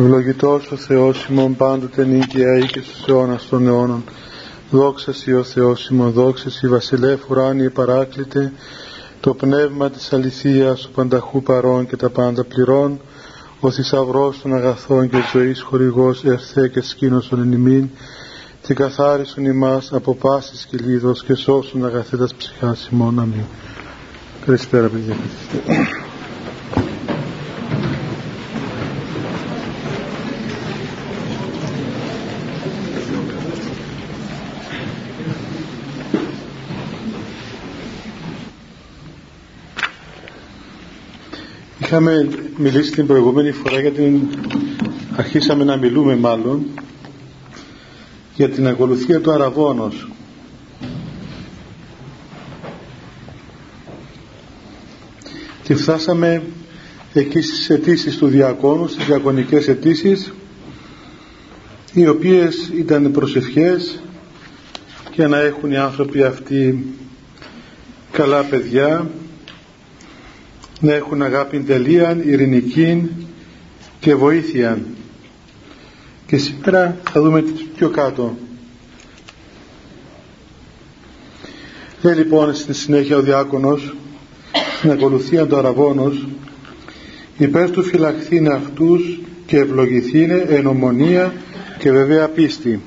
Ευλογητός ο Θεός ημών πάντοτε νίκαια ή και στους αιώνας των αιώνων. Δόξα Σοι ο Θεός ημών, δόξα Σοι βασιλεύ ουράνιε παράκλητε, το πνεύμα της αληθείας, ο πανταχού παρών και τα πάντα πληρών, ο θησαυρός των αγαθών και ζωής χορηγός ερθέ και σκήνωσον εν ημίν, και καθάρισον ημάς από πάσης κυλίδος και σώσουν αγαθέτας ψυχάς ημών. Αμήν. Καλησπέρα παιδιά. Είχαμε μιλήσει την προηγούμενη φορά για την... αρχίσαμε να μιλούμε μάλλον για την ακολουθία του Αραβόνος και φτάσαμε εκεί στις αιτήσεις του διακόνου, στις διακονικές αιτήσεις, οι οποίες ήταν προσευχές για να έχουν οι άνθρωποι αυτοί καλά παιδιά να έχουν αγάπη τελείαν, ειρηνική και βοήθεια. Και σήμερα θα δούμε πιο κάτω. Λέει λοιπόν στη συνέχεια ο διάκονος στην ακολουθία του Αραβόνος υπέρ του φυλαχθήνε αυτούς και ευλογηθήνε εν ομονία και βέβαια πίστη.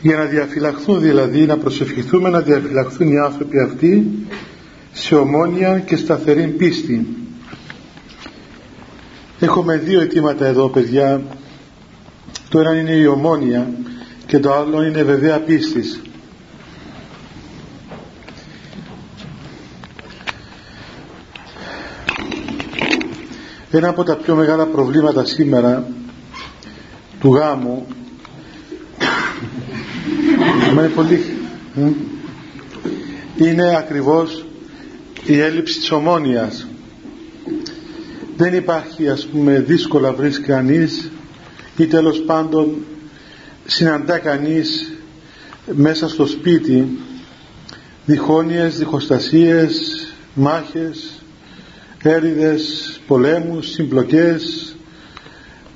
Για να διαφυλαχθούν δηλαδή, να προσευχηθούμε να διαφυλαχθούν οι άνθρωποι αυτοί σε ομόνια και σταθερή πίστη. Έχουμε δύο αιτήματα εδώ παιδιά. Το ένα είναι η ομόνια και το άλλο είναι βεβαία πίστης. Ένα από τα πιο μεγάλα προβλήματα σήμερα του γάμου είναι πολύ είναι ακριβώς η έλλειψη της ομόνιας δεν υπάρχει ας πούμε δύσκολα βρεις κανείς ή τέλος πάντων συναντά κανείς μέσα στο σπίτι διχόνοιες, διχοστασίες, μάχες, έρηδες, πολέμους, συμπλοκές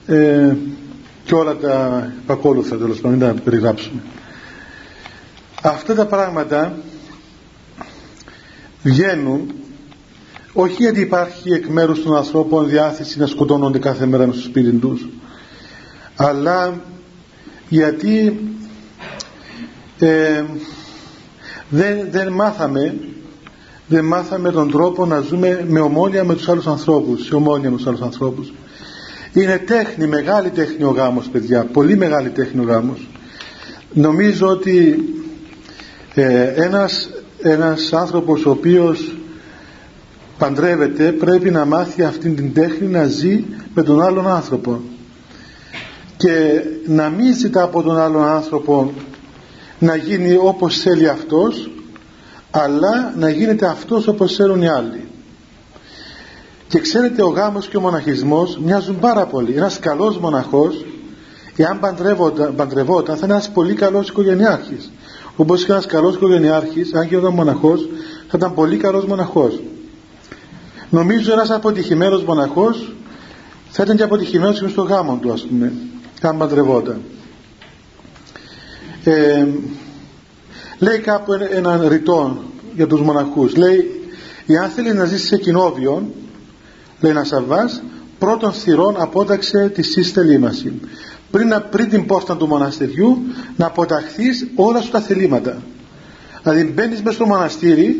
ε, και όλα τα επακόλουθα τέλος πάντων, να τα περιγράψουμε. Αυτά τα πράγματα βγαίνουν όχι γιατί υπάρχει εκ μέρους των ανθρώπων διάθεση να σκοτώνονται κάθε μέρα με στο σπίτι τους, αλλά γιατί ε, δεν, δεν μάθαμε δεν μάθαμε τον τρόπο να ζούμε με ομόνια με τους άλλους ανθρώπους σε ομόνια με τους άλλους ανθρώπους. Είναι τέχνη, μεγάλη τέχνη ο γάμος παιδιά πολύ μεγάλη τέχνη ο γάμος. Νομίζω ότι ε, ένας ένας άνθρωπος ο οποίος παντρεύεται πρέπει να μάθει αυτήν την τέχνη να ζει με τον άλλον άνθρωπο. Και να μην ζητά από τον άλλον άνθρωπο να γίνει όπως θέλει αυτός αλλά να γίνεται αυτός όπως θέλουν οι άλλοι. Και ξέρετε ο γάμος και ο μοναχισμός μοιάζουν πάρα πολύ. Ένας καλός μοναχός εάν παντρευόταν, παντρευόταν θα είναι ένας πολύ καλός οικογενειάρχης Όπω και ένας καλός οικογενειάρχης, αν και όταν μοναχός, θα ήταν πολύ καλός μοναχός. Νομίζω ένας αποτυχημένος μοναχός θα ήταν και αποτυχημένος και στο γάμο του, ας πούμε, αν παντρευόταν. Ε, λέει κάπου έναν ρητό για τους μοναχούς λέει αν θέλει να ζήσει σε κοινόβιο λέει ένα Σαββάς πρώτον θυρών απόταξε τη σύστελή μας πριν, πριν την πόρτα του μοναστηριού να αποταχθείς όλα σου τα θελήματα. Δηλαδή μπαίνεις μέσα στο μοναστήρι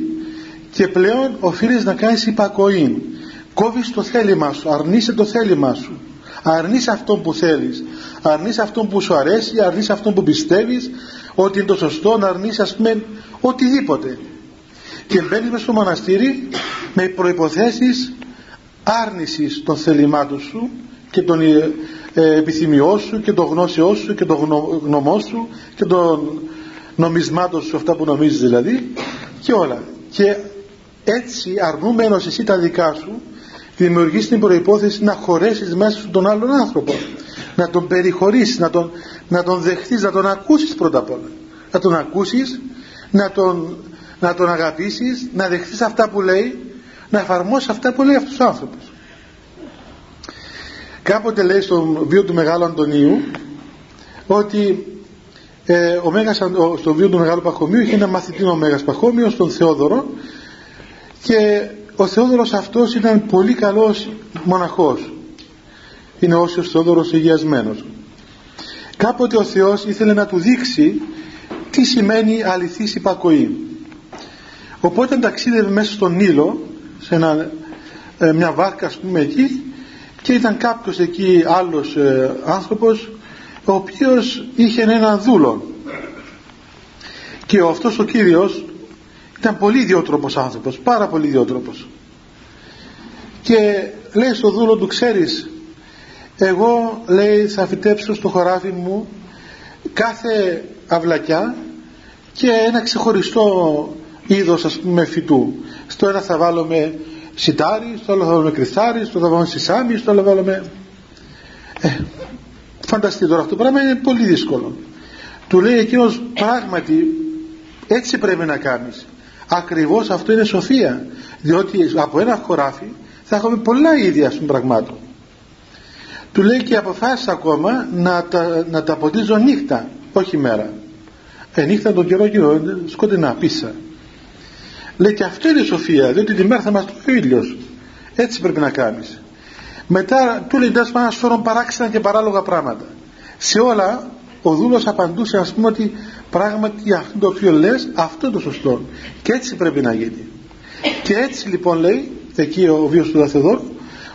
και πλέον οφείλεις να κάνεις υπακοή κόβεις το θέλημά σου αρνείσαι το θέλημά σου. Αρνείσαι αυτό που θέλεις. Αρνείσαι αυτό που σου αρέσει αρνείσαι αυτό που πιστεύεις ότι είναι το σωστό να αρνείσαι ας πούμε οτιδήποτε. Και μπαίνεις μέσα στο μοναστήρι με προϋποθέσεις άρνησης των θελημάτων σου και των ε, ε, επιθυμιών σου και των γνώσεών σου και των γνωμών σου και των νομισμάτων σου αυτά που νομίζεις δηλαδή και όλα. Και έτσι αρνούμενος εσύ τα δικά σου δημιουργείς την προϋπόθεση να χωρέσεις μέσα σου τον άλλον άνθρωπο. Να τον περιχωρήσεις να τον, να τον δεχτείς να τον ακούσεις πρώτα απ' όλα. Να τον ακούσεις να τον, να τον αγαπήσεις να δεχτείς αυτά που λέει να εφαρμόσεις αυτά που λέει αυτούς τους άνθρωπους κάποτε λέει στο βίο του Μεγάλου Αντωνίου ότι ε, ο Μέγας, στο βίο του Μεγάλου Παχωμίου είχε ένα μαθητή ο Μέγας Παχώμιος τον Θεόδωρο και ο Θεόδωρος αυτός ήταν πολύ καλός μοναχός. Είναι όσιος Θεόδωρος Αγιασμένος κάποτε ο Θεός ήθελε να του δείξει τι σημαίνει αληθής υπακοή. Οπότε ταξίδευε μέσα στον Νείλο σε ένα, ε, μια βάρκα ας πούμε εκεί και ήταν κάποιος εκεί άλλος ε, άνθρωπος ο οποίος είχε έναν δούλο και αυτός ο Κύριος ήταν πολύ ιδιότροπος άνθρωπος πάρα πολύ ιδιότροπος. Και λέει στο δούλο του ξέρεις εγώ λέει θα φυτέψω στο χωράφι μου κάθε αυλακιά και ένα ξεχωριστό είδος ας πούμε φυτού. Στο ένα θα βάλουμε σιτάρις στο άλλο θα βάλουμε κρυθάρις στο άλλο θα βάλουμε σισάμις στο άλλο θα βάλουμε ε, φανταστείτε τώρα αυτό το πράγμα είναι πολύ δύσκολο. Του λέει εκείνος πράγματι έτσι πρέπει να κάνεις. Ακριβώς αυτό είναι σοφία διότι από ένα χωράφι θα έχουμε πολλά ίδια των πραγμάτων. Του λέει και αποφάσισα ακόμα να τα, να τα ποτίζω νύχτα όχι μέρα. Ε, νύχτα τον καιρό καιρό σκοτεινά πίσα λέει και αυτό είναι σοφία διότι τη μέρα θα μας το ο ήλιος έτσι πρέπει να κάνεις. Μετά του λέει να πάνω σφαίρον παράξενα και παράλογα πράγματα σε όλα ο δούλος απαντούσε ας πούμε ότι πράγματι αυτό το οποίο λες αυτό είναι το σωστό. Και έτσι πρέπει να γίνει. Και έτσι λοιπόν λέει εκεί ο βίος του Δαθεδόρ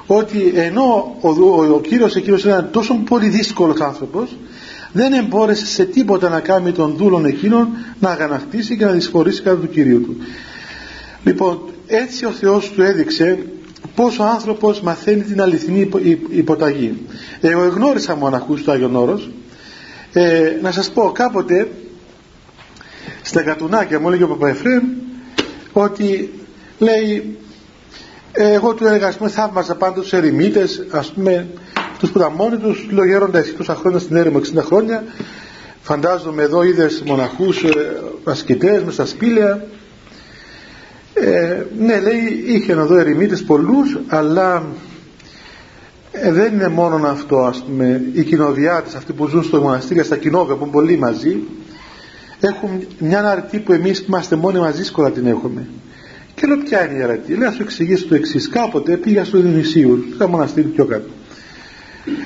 ότι ενώ ο, ο, ο Κύριος εκείνος ήταν τόσο πολύ δύσκολος άνθρωπος δεν εμπόρεσε σε τίποτα να κάνει τον δούλον εκείνον να αγανακτήσει και να δυσφορήσει κατά του Κυρίου του λοιπόν έτσι ο Θεός του έδειξε πως ο άνθρωπος μαθαίνει την αληθινή υποταγή. Εγώ εγνώρισα μοναχούς του Άγιον Όρος. Ε, να σας πω κάποτε στα κατουνάκια μου έλεγε ο Παπαεφρέμ ότι λέει εγώ του έλεγα ας πούμε θαύμαζα πάντως τους ερημίτες ας πούμε τους που ήταν μόνοι τους λέω γέροντα εσύ τόσα χρόνια στην έρημο 60 χρόνια. Φαντάζομαι εδώ είδες μοναχούς ε, ασκητές με στα σπήλαια ε, ναι λέει είχε εδώ ερημίτες πολλούς αλλά ε, δεν είναι μόνο αυτό ας πούμε οι κοινοδιάτες αυτοί που ζουν στο μοναστήρια στα κοινόβια που είναι πολλοί μαζί έχουν μια αρετή που εμείς που είμαστε μόνοι μας δύσκολα την έχουμε. Και λέω ποια είναι η αρετή; Λέω να σου εξηγήσω το εξής. κάποτε πήγα στο Δινησίου στα μοναστήρια πιο κάτω.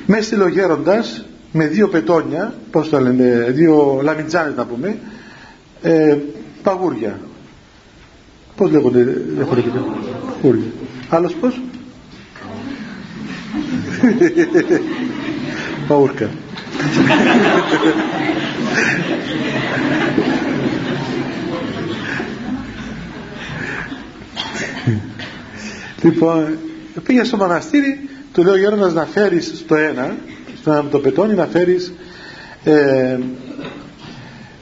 Με έστειλε ο γέροντας με δύο πετόνια πώς το λένε δύο λαμιτζάνες να πούμε ε, παγούρια πώς λέγονται διαφορετικά παγούρια άλλος πώς; Παούρκα. λοιπόν, πήγες στο μοναστήρι, του λέει ο Γέροντας να φέρεις στο ένα, στο ένα με το πετόνι, να φέρεις ε,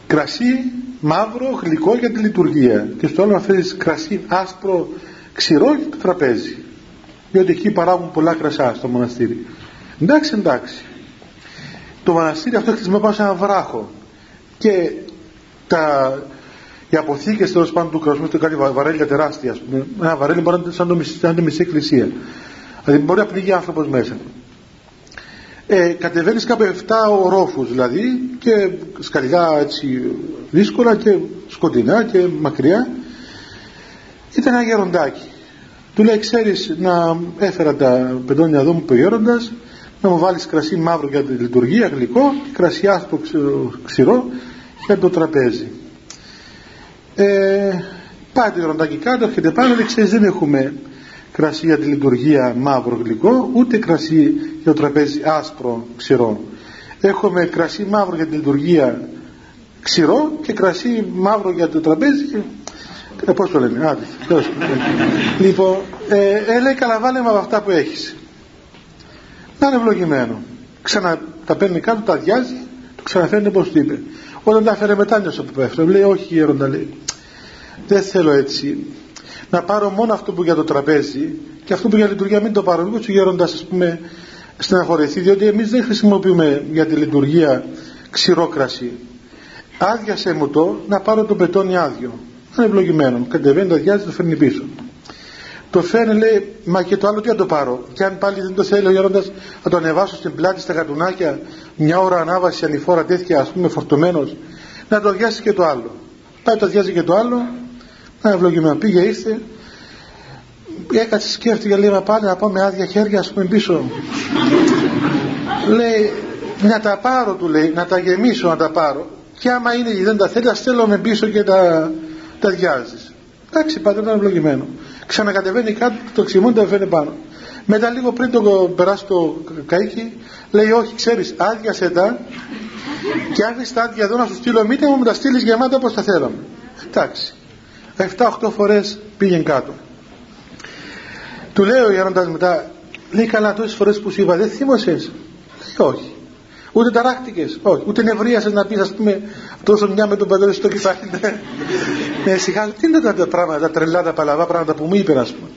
κρασί μαύρο γλυκό για τη λειτουργία και στο άλλο να φέρεις κρασί άσπρο ξηρό για το τραπέζι διότι εκεί παράγουν πολλά κρασά στο μοναστήρι εντάξει εντάξει το μοναστήρι αυτό χτισμένο πάνω σε ένα βράχο και τα, οι αποθήκες τέλος πάντων του κρασμού το κάνει βαρέλια τεράστια. πούμε. Ένα βαρέλι μπορεί να είναι σαν το μισή, σαν το μισή εκκλησία. Δηλαδή μπορεί να πνιγεί άνθρωπος μέσα. Ε, κατεβαίνεις κάπου 7 ορόφους δηλαδή και σκαλιά έτσι δύσκολα και σκοτεινά και μακριά. Ήταν ένα γεροντάκι. Του λέει ξέρεις να έφερα τα πεντόνια εδώ μου που γέροντας να μου βάλεις κρασί μαύρο για τη λειτουργία γλυκό και κρασί άσπρο ξηρό για το τραπέζι ε, πάει το γεροντάκι κάτω έρχεται πάνω λέει ξέρεις δεν έχουμε κρασί για τη λειτουργία μαύρο γλυκό ούτε κρασί για το τραπέζι άσπρο ξηρό έχουμε κρασί μαύρο για τη λειτουργία ξηρό και κρασί μαύρο για το τραπέζι ε, πώς το λένε, άντε, Λοιπόν, ε, ε, λέει καλά βάλε με αυτά που έχεις. Να είναι ευλογημένο. Ξανα τα παίρνει κάτω, τα αδειάζει, το ξαναφέρνει όπως του είπε. Όταν τα έφερε μετά νιώσα που πέφτει. Λέει όχι γέροντα λέει. Δεν θέλω έτσι. Να πάρω μόνο αυτό που για το τραπέζι και αυτό που για λειτουργία μην το πάρω. Λίγο ο γέροντας ας πούμε στεναχωρηθεί διότι εμείς δεν χρησιμοποιούμε για τη λειτουργία ξηρό κρασί. Άδειασε μου το να πάρω το πετόνι άδειο είναι ευλογημένο. Κατεβαίνει, το αδειάζει, το φέρνει πίσω. το φέρνει λέει μα και το άλλο τι να το πάρω και αν πάλι δεν το θέλει ο γέροντας να το ανεβάσω στην πλάτη στα κατουνάκια μια ώρα ανάβαση ανηφόρα τέτοια ας πούμε φορτωμένος να το αδειάσει και το άλλο πάει το αδειάζει και το άλλο να ευλογημένο πήγε ήρθε. Έκατσε σκέφτηκε λέει μα πάλι να πάω με άδεια χέρια ας πούμε πίσω λέει να τα πάρω του λέει να τα γεμίσω να τα πάρω και άμα είναι δεν τα θέλει στέλνω με πίσω και τα, τα διάζεις εντάξει πάτε ήταν ευλογημένο. Ξανακατεβαίνει κάτω το ξυμόν το φέρνει πάνω. Μετά λίγο πριν το περάσει το καίκι λέει όχι ξέρεις άδειασε τα. Και άφησε τα άδεια εδώ να σου στείλω μήτε μου τα στείλεις γεμάτα όπως τα θέλαμε εντάξει 7-8 φορές πήγαινε κάτω. Του λέει ο Ιερόντας μετά λέει καλά τόσες φορές που σου είπα δεν θύμωσες; Λέει όχι ούτε ταράχτηκες; Όχι ούτε νευρίασες να πεις ας πούμε τόσο μια με τον πατέρα στο κεφάλι ναι σιγά τι είναι τα πράγματα τα τρελά τα παλαβά πράγματα που μου είπες ας πούμε.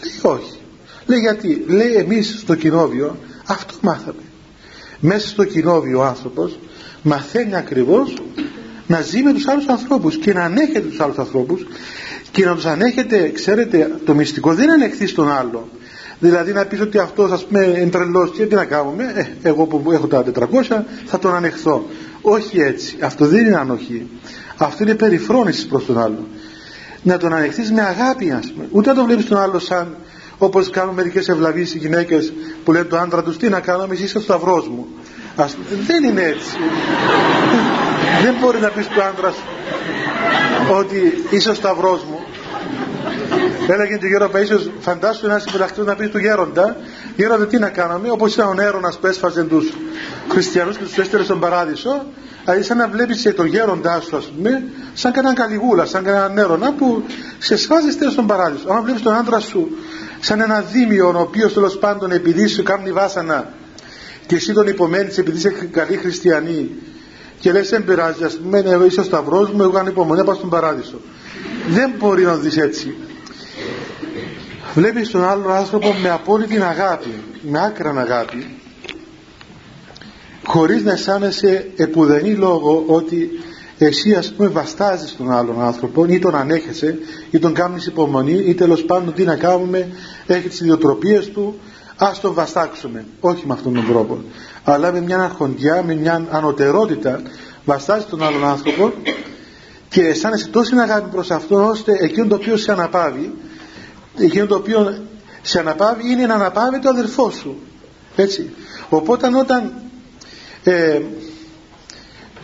Λέει όχι λέει γιατί λέει εμείς στο κοινόβιο αυτό μάθαμε. Μέσα στο κοινόβιο ο άνθρωπος μαθαίνει ακριβώς να ζει με τους άλλους ανθρώπους και να ανέχεται τους άλλους ανθρώπους και να τους ανέχεται ξέρετε το μυστικό δεν είναι ανεχθεί στον άλλο. Δηλαδή να πεις ότι αυτός ας πούμε είναι τρελός και τι να κάνουμε. Ε, εγώ που έχω τα 400 θα τον ανεχθώ. Όχι έτσι. Αυτό δεν είναι ανοχή. Αυτό είναι περιφρόνησης προς τον άλλο. Να τον ανεχθείς με αγάπη ας πούμε. Ούτε να τον βλέπεις τον άλλο σαν όπως κάνουν μερικές ευλαβείς οι γυναίκες που λένε το άντρα τους τι να κάνω εσύ είσαι ο σταυρός μου ας, δεν είναι έτσι. Δεν μπορεί να πεις του άντρα ότι είσαι ο σταυρός μου. Έλεγε του γέρο Παΐσιος φαντάσου ένα συμπεραχτής να πεις του γέροντα. Γέροντα τι να κάναμε όπως ήταν ο Νέρονας που έσφαζε τους χριστιανούς και τους έστελε στον παράδεισο δηλαδή σαν να βλέπεις τον γέροντά σου ας πούμε σαν κανέναν καλυγούλα, σαν κανέναν Νέρονα που σε σφάζει στέλνει στον παράδεισο. Αν βλέπεις τον άντρα σου σαν ένα δίμιο ο οποίος τέλος πάντων επειδή σου κάνει βάσανα και εσύ τον υπομένεις επειδή είσαι καλή χριστιανή και λες δεν πειράζει ας πούμε εγώ είσαι ο σταυρός μου εγώ κάνω υπομονή να πάω στον παράδεισο δεν μπορεί να δεις έτσι. Βλέπεις τον άλλον άνθρωπο με απόλυτη αγάπη με άκραν αγάπη χωρίς να αισθάνεσαι επουδενή λόγο ότι εσύ ας πούμε βαστάζεις τον άλλον άνθρωπο ή τον ανέχεσαι ή τον κάνεις υπομονή ή τέλος πάντων τι να κάνουμε έχεις τις ιδιοτροπίες του ας τον βαστάξουμε. Όχι με αυτόν τον τρόπο. Αλλά με μια αρχοντιά με μια ανωτερότητα βαστάζει τον άλλον άνθρωπο και αισθάνεσαι τόση αγάπη προς αυτόν ώστε εκείνο το οποίο σε αναπάβει εκείνο το οποίο σε αναπάβει είναι να αναπάβει το αδερφό σου. Έτσι. Οπότε όταν ε,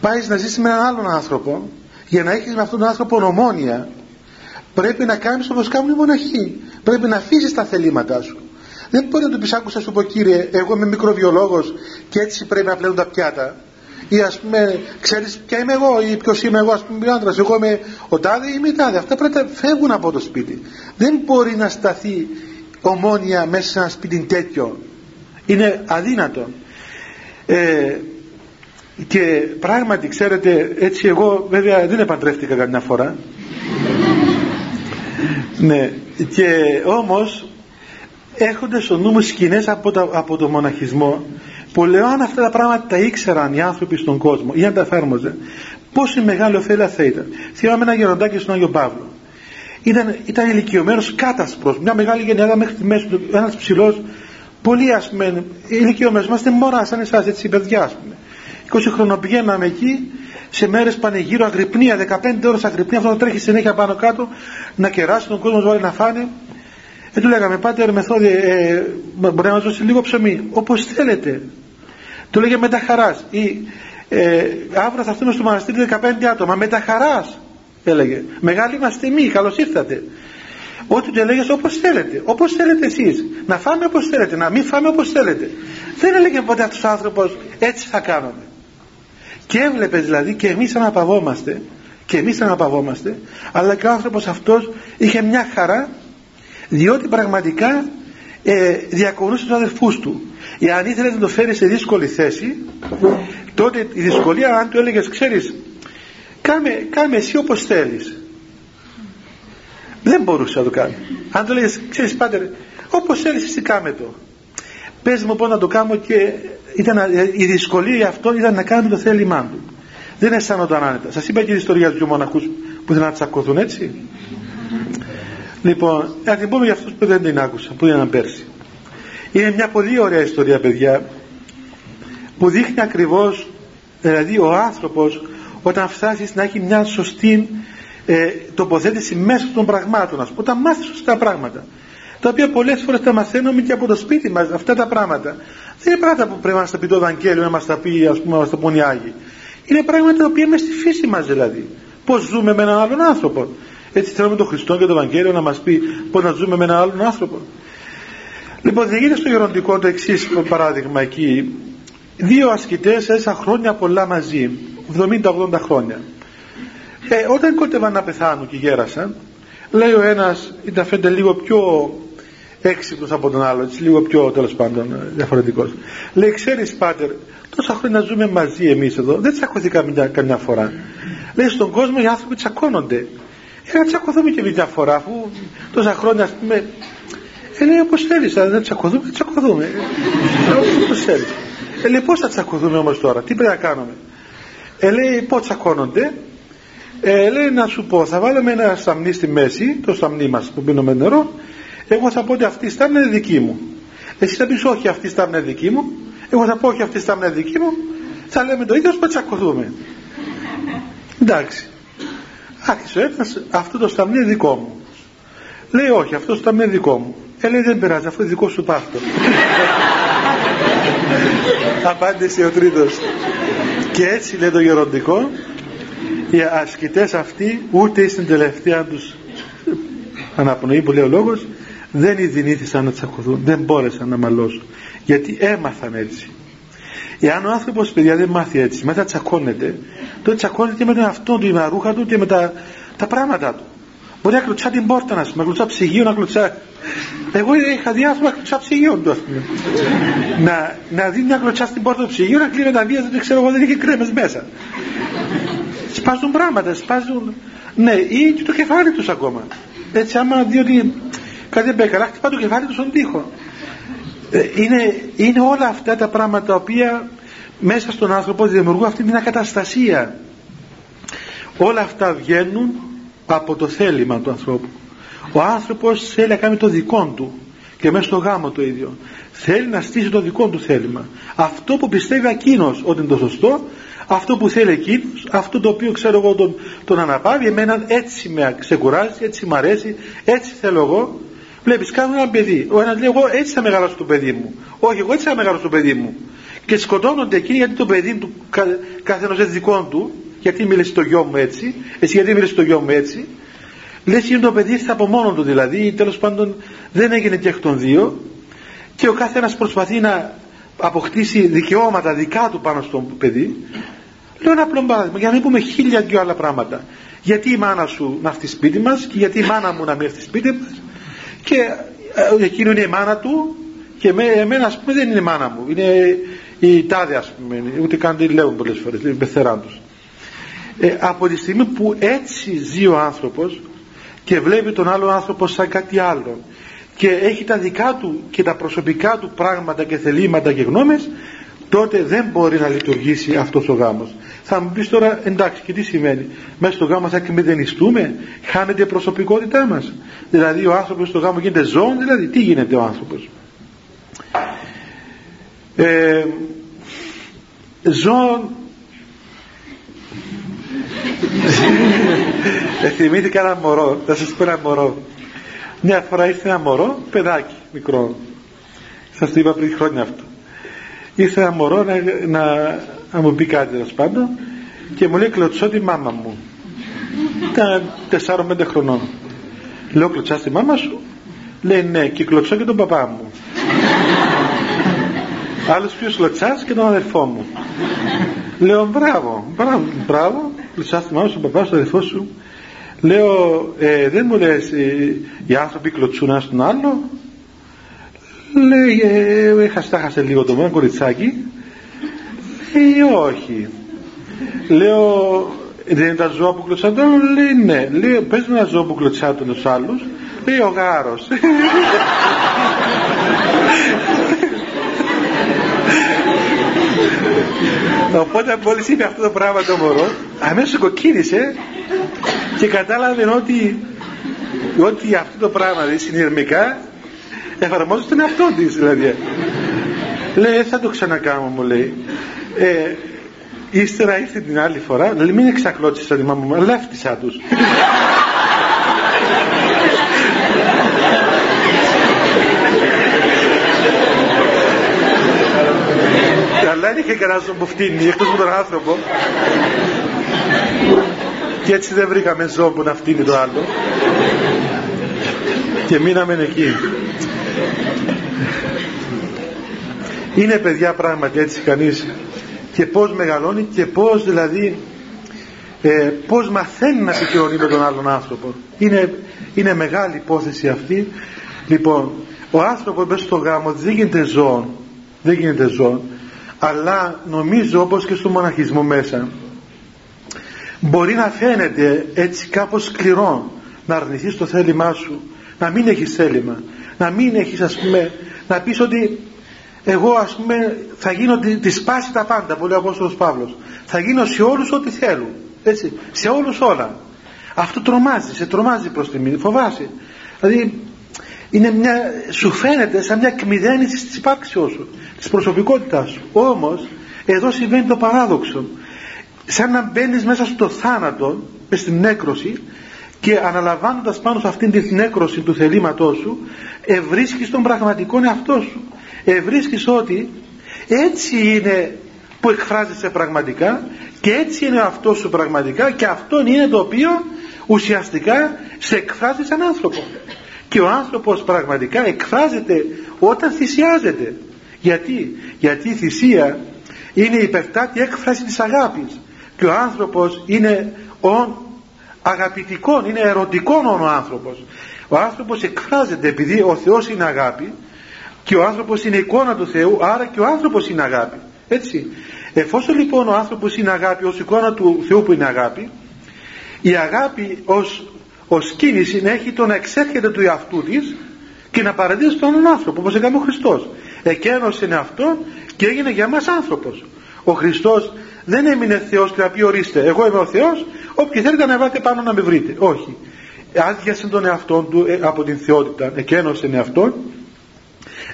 πάεις να ζήσει με έναν άλλον άνθρωπο για να έχεις με αυτόν τον άνθρωπο ομόνια πρέπει να κάνεις όπως κάνουν οι μοναχοί. Πρέπει να αφήσεις τα θελήματά σου δεν μπορεί να του πεις άκουσα σου πω κύριε εγώ είμαι μικροβιολόγος και έτσι πρέπει να πλένουν τα πιάτα ή ας πούμε ξέρεις ποια είμαι εγώ ή ποιος είμαι εγώ ας πούμε άντρας εγώ είμαι ο τάδε ή είμαι η τάδε αυτά πρέπει να φεύγουν από το σπίτι. Δεν μπορεί να σταθεί ομόνια μέσα σε ένα σπίτι τέτοιο. Είναι αδύνατο. Ε, και πράγματι ξέρετε έτσι εγώ βέβαια δεν επαντρεύτηκα καμιά φορά. Ναι. Και όμως έρχονται στο νου μου σκηνές από, το, από το μοναχισμό που λέω αν αυτά τα πράγματα τα ήξεραν οι άνθρωποι στον κόσμο ή αν τα εφάρμοζε πόσο μεγάλη ωφέλεια θα ήταν θυμάμαι ένα γεροντάκι στον Άγιο Παύλο ήταν, ήταν ηλικιωμένος κάτασπρος, μια μεγάλη γενιάδα μέχρι τη μέση του, ένας ψηλός, πολύ α πούμε, ηλικιωμένο. Είμαστε μωρά, σαν εσά, έτσι, παιδιά, ας πούμε. 20 χρόνια πηγαίναμε εκεί, σε μέρες πανεγύρω, αγρυπνία, 15 ώρες αγρυπνία, αυτό τρέχει συνέχεια πάνω κάτω, να κεράσει τον κόσμο, βάλει να φάνε. Ε, του λέγαμε, πάτε μεθόδια, ε, μπορεί να μας δώσει λίγο ψωμί, όπως θέλετε. Του λέγε με τα χαράς. Ή ε, αύριο θα έρθουμε στο μοναστήρι 15 άτομα, με τα χαράς έλεγε. Μεγάλη μας τιμή, καλώς ήρθατε. Ό,τι του έλεγες όπως θέλετε, όπως θέλετε εσείς. Να φάμε όπως θέλετε, να μην φάμε όπως θέλετε. Δεν έλεγε ποτέ αυτός ο άνθρωπος έτσι θα κάνουμε. Και έβλεπες δηλαδή και εμείς αναπαυόμαστε, και εμείς αναπαυόμαστε, αλλά και ο άνθρωπος αυτός είχε μια χαρά, διότι πραγματικά ε, διακονούσε τους αδερφούς του. Εάν ήθελε να το φέρει σε δύσκολη θέση, τότε η δυσκολία αν του έλεγες, ξέρεις, κάμε, κάμε εσύ όπως θέλεις. Δεν μπορούσε να το κάνει. Αν το λέγες ξέρεις πάτερ όπως θέλεις εσύ κάμε το. Πες μου πώς να το κάνω και ήταν, η δυσκολία για αυτό ήταν να κάνει το θέλημά του. Δεν αισθάνονταν άνετα. Σας είπα και η ιστορία τους μοναχούς που ήθελαν να τσακωθούν έτσι Λοιπόν, να την πούμε για αυτούς που δεν την άκουσαν, που ήταν πέρσι. Είναι μια πολύ ωραία ιστορία, παιδιά, που δείχνει ακριβώς, δηλαδή ο άνθρωπος όταν φτάσει να έχει μια σωστή ε, τοποθέτηση μέσα των πραγμάτων, ας πούμε, όταν μάθει σωστά πράγματα, τα οποία πολλές φορές τα μαθαίνουμε και από το σπίτι μας, αυτά τα πράγματα. Δεν είναι πράγματα που πρέπει να μας τα πει το Ευαγγέλιο, να μας τα πει, ας πούμε, να μας τα πούν οι Άγιοι. Είναι πράγματα τα οποία είναι στη φύση μας δηλαδή. Πώς ζούμε με έναν άλλον άνθρωπο. Έτσι θέλουμε τον Χριστό και το Ευαγγέλιο να μας πει πώς να ζούμε με έναν άλλον άνθρωπο. Λοιπόν, γίνεται στο γεροντικό το εξής παράδειγμα εκεί. Δύο ασκητές έζησαν χρόνια πολλά μαζί, 70-80 χρόνια. Ε, όταν κότευαν να πεθάνουν και γέρασαν, λέει ο ένας ήταν φαίνεται λίγο πιο έξυπνος από τον άλλο, έτσι, λίγο πιο τέλος πάντων διαφορετικός. Λέει, ξέρεις πάτερ, τόσα χρόνια ζούμε μαζί εμείς εδώ, δεν τσακωθήκαμε καμιά φορά. Λέει, στον κόσμο οι άνθρωποι τσακώνονται. Ε, να τσακωθούμε και μια φορά, αφού τόσα χρόνια, ας πούμε, ε, λέει, όπως θέλεις, αν δεν τσακωθούμε, τσακωθούμε. Ε, όπως θέλεις. Ε, λέει, πώς θα τσακωθούμε όμως τώρα, τι πρέπει να κάνουμε. Ε, λέει, πώς τσακώνονται. Ε, λέει, να σου πω, θα βάλουμε ένα σταμνί στη μέση, το σταμνί μας που πίνουμε νερό, εγώ θα πω ότι αυτή η στάμνα είναι δική μου. Εσύ θα πεις όχι αυτή η στάμνα είναι δική μου, εγώ θα πω όχι αυτή η στάμνα είναι δική μου, θα λέμε το ίδιο, θα τσακωθούμε. Εντάξει. Άρχισε ο ένας, αυτό το σταμνί είναι δικό μου. Λέει όχι, αυτό το σταμνί είναι δικό μου. Ε, λέει δεν πειράζει, αυτό είναι δικό σου πάρτο. Απάντησε ο τρίτος. Και έτσι λέει το γεροντικό, οι ασκητές αυτοί ούτε στην τελευταία τους αναπνοή που λέει ο λόγος δεν ειδηνήθησαν να τσακωθούν, δεν μπόρεσαν να μαλώσουν γιατί έμαθαν έτσι εάν ο άνθρωπος παιδιά δεν μάθει έτσι μετά τσακώνεται τότε τσακώνεται και με τον εαυτό του, με τα ρούχα του και με τα, τα πράγματα του. Μπορεί να κλωτσά την πόρτα να πούμε, να κλωτσά ψυγείο να κλωτσά. Εγώ είχα δει άνθρωπο να κλωτσά ψυγείο του να, να δει μια κλωτσά στην πόρτα του ψυγείου να κλείνει τα βία δεν ξέρω εγώ δεν είχε κρέμες μέσα. Σπάζουν πράγματα σπάζουν. Ναι ή και το κεφάλι τους ακόμα. Έτσι άμα δει ότι κάτι δεν καλά χτυπά το κεφάλι του στον τοίχο. Ε, είναι, είναι όλα αυτά τα πράγματα τα οποία μέσα στον άνθρωπο δημιουργούν αυτή την ακαταστασία όλα αυτά βγαίνουν από το θέλημα του ανθρώπου ο άνθρωπος θέλει να κάνει το δικό του και μέσα στο γάμο το ίδιο θέλει να στήσει το δικό του θέλημα αυτό που πιστεύει εκείνος ότι είναι το σωστό αυτό που θέλει εκείνος, αυτό το οποίο ξέρω εγώ τον, τον αναπάβει, εμένα έτσι με ξεκουράζει, έτσι μ' αρέσει, έτσι θέλω εγώ. Βλέπεις, κάνω ένα παιδί. Ο ένας λέει: Εγώ έτσι θα μεγαλώσω το παιδί μου. Όχι, εγώ έτσι θα μεγαλώσω το παιδί μου. Και σκοτώνονται εκείνοι γιατί το παιδί του καθένας έτσι δικό του, γιατί μίλησε το γιο μου έτσι, εσύ γιατί μίλησες το γιο μου έτσι. Λες είναι το παιδί ήρθε από μόνο του δηλαδή, τέλος πάντων δεν έγινε και εκ των δύο. Και ο κάθε ένα προσπαθεί να αποκτήσει δικαιώματα δικά του πάνω στο παιδί Λέω ένα απλό παράδειγμα για να μην πούμε χίλια δυο άλλα πράγματα. Γιατί η μάνα σου να έρθει σπίτι μας και γιατί η μάνα μου να μην έρθει σπίτι μας και ε, εκείνο είναι η μάνα του και με, εμένα ας πούμε δεν είναι η μάνα μου. Είναι η τάδε ας πούμε. Ούτε καν τη λέγουν πολλές φορές. Είναι πεθεράν του. Ε, από τη στιγμή που έτσι ζει ο άνθρωπος και βλέπει τον άλλο άνθρωπο σαν κάτι άλλο και έχει τα δικά του και τα προσωπικά του πράγματα και θελήματα και γνώμες τότε δεν μπορεί να λειτουργήσει αυτός ο γάμος θα μου πεις τώρα εντάξει και τι σημαίνει μέσα στο γάμο θα εκμεδενιστούμε χάνεται η προσωπικότητά μας δηλαδή ο άνθρωπος στο γάμο γίνεται ζώο δηλαδή τι γίνεται ο άνθρωπος; Ε, ζώο ε, θυμήθηκα ένα μωρό θα σας πω ένα μωρό. Μια φορά ήρθε ένα μωρό παιδάκι μικρό. Σας το είπα πριν χρόνια αυτό. Ήρθε ένα μωρό να, να, να μου πει κάτι τέλος πάντων και μου λέει κλωτσώ τη μάμα μου ήταν 4-5 χρονών. Λέω κλωτσάς τη μάμα σου λέει ναι και κλωτσώ και τον παπά μου άλλος ποιος κλωτσάς και τον αδερφό μου λέω μπράβο μπράβο, μπράβο κλωτσάς τη μάμα σου, τον παπά σου, τον αδερφό σου λέω ε, δεν μου λες ε, οι άνθρωποι κλωτσούν ένα στον άλλο Λέει, ε, χαστάχασε λίγο το μόνο κοριτσάκι. Λέει, όχι. Λέω, δεν είναι τα ζώα που κλωτσάνε τον Λέει, ναι. Λέει, πες με ένα ζώο που κλωτσάνε τους άλλους. Λέει, ο γάρος. Οπότε μόλις είπε αυτό το πράγμα το μωρό, αμέσως κοκκίνησε και κατάλαβε ότι ότι αυτό το πράγμα δηλαδή συνειρμικά εφαρμόζει στον εαυτό της δηλαδή. Λέει θα το ξανακάνω μου λέει. Ε, ύστερα ήρθε την άλλη φορά λέει μην εξακλώτησες τη μάμα μου λέφτησα τους αλλά δεν είχε κανένας που φτύνει εκτός από τον άνθρωπο. Και έτσι δεν βρήκαμε ζώο που να φτύνει το άλλο. Και μείναμε εκεί. Είναι παιδιά πράγματι έτσι κανείς. Και πως μεγαλώνει και πως δηλαδή ε, πως μαθαίνει να επικοινωνεί με τον άλλον άνθρωπο. Είναι, είναι μεγάλη υπόθεση αυτή. Λοιπόν ο άνθρωπος μέσα στο γάμο δεν γίνεται ζώο. Δεν γίνεται ζώο αλλά νομίζω όπως και στο μοναχισμό μέσα μπορεί να φαίνεται έτσι κάπως σκληρό να αρνηθείς το θέλημά σου να μην έχεις θέλημα να μην έχεις ας πούμε να πεις ότι εγώ ας πούμε θα γίνω τη, τη σπάση τα πάντα που λέει ο Απόστολος Παύλος. Θα γίνω σε όλους ό,τι θέλουν έτσι, σε όλους όλα. Αυτό τρομάζει, σε τρομάζει προς τη μήνυ φοβάσαι. Δηλαδή είναι μια, σου φαίνεται σαν μια κμηδένιση της υπάρξεώς σου της προσωπικότητάς σου. Όμως εδώ συμβαίνει το παράδοξο. Σαν να μπαίνεις μέσα στο θάνατο στην νέκρωση και αναλαμβάνοντας πάνω σε αυτήν την νέκρωση του θελήματός σου ευρίσκεις τον πραγματικό εαυτό σου. Ευρίσκεις ότι έτσι είναι που εκφράζεσαι πραγματικά και έτσι είναι αυτός σου πραγματικά και αυτό είναι το οποίο ουσιαστικά σε εκφράζει σαν άνθρωπο και ο άνθρωπος πραγματικά εκφράζεται όταν θυσιάζεται. Γιατί, γιατί η θυσία είναι η υπερτάτη έκφραση της αγάπης. Και ο άνθρωπος είναι ο αγαπητικός, είναι ερωτικός ο άνθρωπος. Ο άνθρωπος εκφράζεται επειδή ο Θεός είναι αγάπη και ο άνθρωπος είναι εικόνα του Θεού άρα και ο άνθρωπος είναι αγάπη. Έτσι. Εφόσον λοιπόν ο άνθρωπος είναι αγάπη ως εικόνα του Θεού που είναι αγάπη η αγάπη ως, ως κίνηση να έχει το να εξέρχεται του εαυτού της και να παραδείσει τον άνθρωπο όπως έκανε ο Χριστός. Εκένωσε αυτό και έγινε για μας άνθρωπος. Ο Χριστός δεν έμεινε Θεός και να πει ορίστε εγώ είμαι ο Θεός όποιοι θέλετε να βάλετε πάνω να με βρείτε. Όχι. Άδειασε τον εαυτό του ε, από την θεότητα εκένωσε τον εαυτό.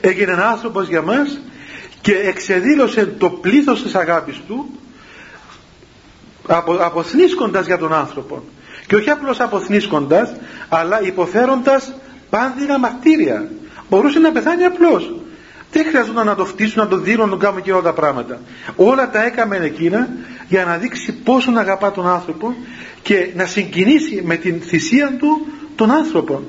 Έγινε ένας άνθρωπος για μας και εξεδήλωσε το πλήθος της αγάπης του απο, αποθνίσκοντας για τον άνθρωπο και όχι απλώς αποθνίσκοντας αλλά υποφέροντας πάνδυνα μαρτύρια μπορούσε να πεθάνει απλώς δεν χρειαζόταν να το φτύσουν, να το δίνουν, να το κάνουν και όλα τα πράγματα. Όλα τα έκαμε εκείνα για να δείξει πόσο αγαπά τον άνθρωπο και να συγκινήσει με την θυσία του τον άνθρωπο.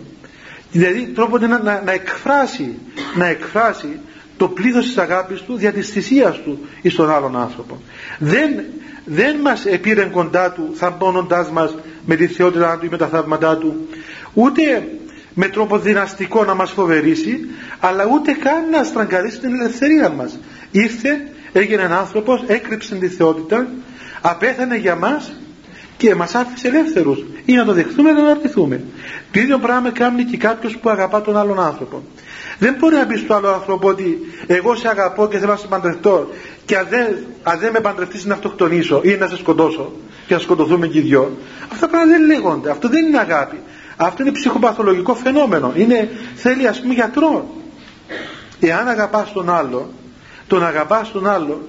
Δηλαδή τρόπο να, να, να εκφράσει, να εκφράσει το πλήθος της αγάπης του δια της θυσίας του εις τον άλλον άνθρωπο. Δεν, δεν μας επήρε κοντά του θαμπώνοντάς μας με τη θεότητά του ή με τα θαύματά του. Ούτε με τρόπο δυναστικό να μας φοβερήσει αλλά ούτε καν να στραγγαλίσει την ελευθερία μας. Ήρθε, έγινε ένα άνθρωπος έκρυψε τη θεότητα απέθανε για μας και μας άφησε ελεύθερους. Ή να το δεχθούμε ή να το αναρτηθούμε. Το ίδιο πράγμα κάνει και κάποιος που αγαπά τον άλλον άνθρωπο δεν μπορεί να πεις στο άλλο άνθρωπο ότι εγώ σε αγαπώ και θέλω να σε παντρευτώ και αν δεν, αν δεν με παντρευτείς να αυτοκτονήσω ή να σε σκοτώσω και να σκοτωθούμε και οι δυο αυτά πράγματα δεν λέγονται αυτό δεν είναι αγάπη αυτό είναι ψυχοπαθολογικό φαινόμενο. Είναι, θέλει ας πούμε γιατρό. Εάν αγαπάς τον άλλο, τον αγαπάς τον άλλο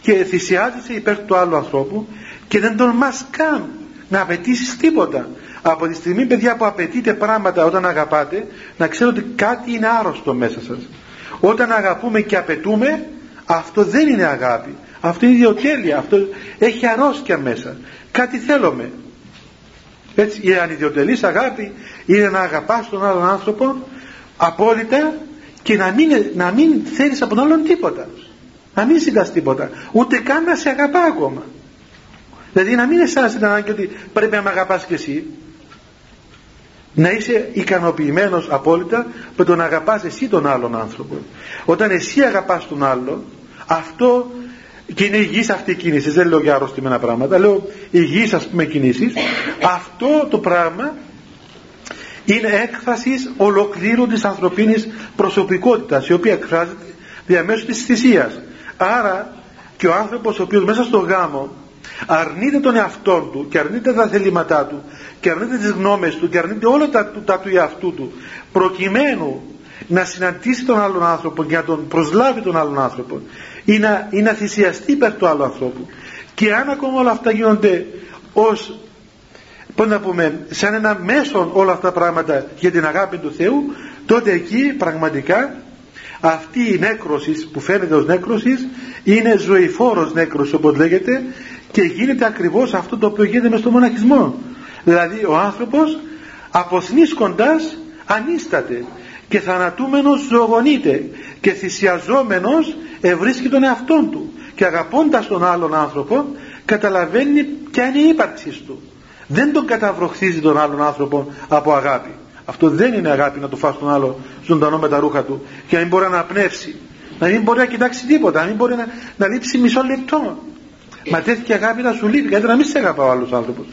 και θυσιάζεσαι υπέρ του άλλου ανθρώπου και δεν τον μας καν να απαιτήσεις τίποτα. Από τη στιγμή παιδιά που απαιτείτε πράγματα όταν αγαπάτε να ξέρετε ότι κάτι είναι άρρωστο μέσα σας. Όταν αγαπούμε και απαιτούμε αυτό δεν είναι αγάπη. Αυτό είναι ιδιοτέλεια. Αυτό έχει αρρώστια μέσα. Κάτι θέλουμε. Έτσι, η ανιδιοτελής αγάπη είναι να αγαπάς τον άλλον άνθρωπο απόλυτα και να μην, να μην θέλεις από τον άλλον τίποτα. Να μην ζητάς τίποτα. Ούτε καν να σε αγαπά ακόμα. Δηλαδή να μην αισθάνεσαι την ανάγκη ότι πρέπει να με αγαπάς και εσύ. Να είσαι ικανοποιημένος απόλυτα με το να αγαπάς εσύ τον άλλον άνθρωπο. Όταν εσύ αγαπάς τον άλλον, αυτό και είναι υγιής αυτή η κίνηση δεν λέω για αρρωστημένα πράγματα λέω υγιής ας πούμε κινήσεις αυτό το πράγμα είναι έκφρασης ολοκλήρου της ανθρωπίνης προσωπικότητας η οποία εκφράζεται διαμέσου της θυσίας άρα και ο άνθρωπος ο οποίος μέσα στο γάμο αρνείται τον εαυτό του και αρνείται τα θελήματά του και αρνείται τις γνώμες του και αρνείται όλα τα, τα του εαυτού του προκειμένου να συναντήσει τον άλλον άνθρωπο και να τον προσλάβει τον άλλον άνθρωπο ή να, ή να θυσιαστεί υπέρ του άλλου ανθρώπου. Και αν ακόμα όλα αυτά γίνονται ως πώς να πούμε σαν ένα μέσο όλα αυτά τα πράγματα για την αγάπη του Θεού τότε εκεί πραγματικά αυτή η νέκρωσης που φαίνεται ως νέκρωσης είναι ζωηφόρος νέκρωση όπως λέγεται και γίνεται ακριβώς αυτό το οποίο γίνεται μες στο μοναχισμό. Δηλαδή ο άνθρωπος αποθνίσκοντας ανίσταται και θανατούμενος ζωογονείται και θυσιαζόμενος ευρίσκει τον εαυτόν του. Και αγαπώντας τον άλλον άνθρωπο καταλαβαίνει ποια είναι η ύπαρξή του. Δεν τον καταβροχθίζει τον άλλον άνθρωπο από αγάπη. Αυτό δεν είναι αγάπη να του φας τον άλλο ζωντανό με τα ρούχα του και να μην μπορεί να αναπνεύσει. Να μην μπορεί να κοιτάξει τίποτα να μην μπορεί να, να λείψει μισό λεπτό μα τέτοια αγάπη να σου λείπει γιατί να μην σε αγαπά ο άλλος άνθρωπος.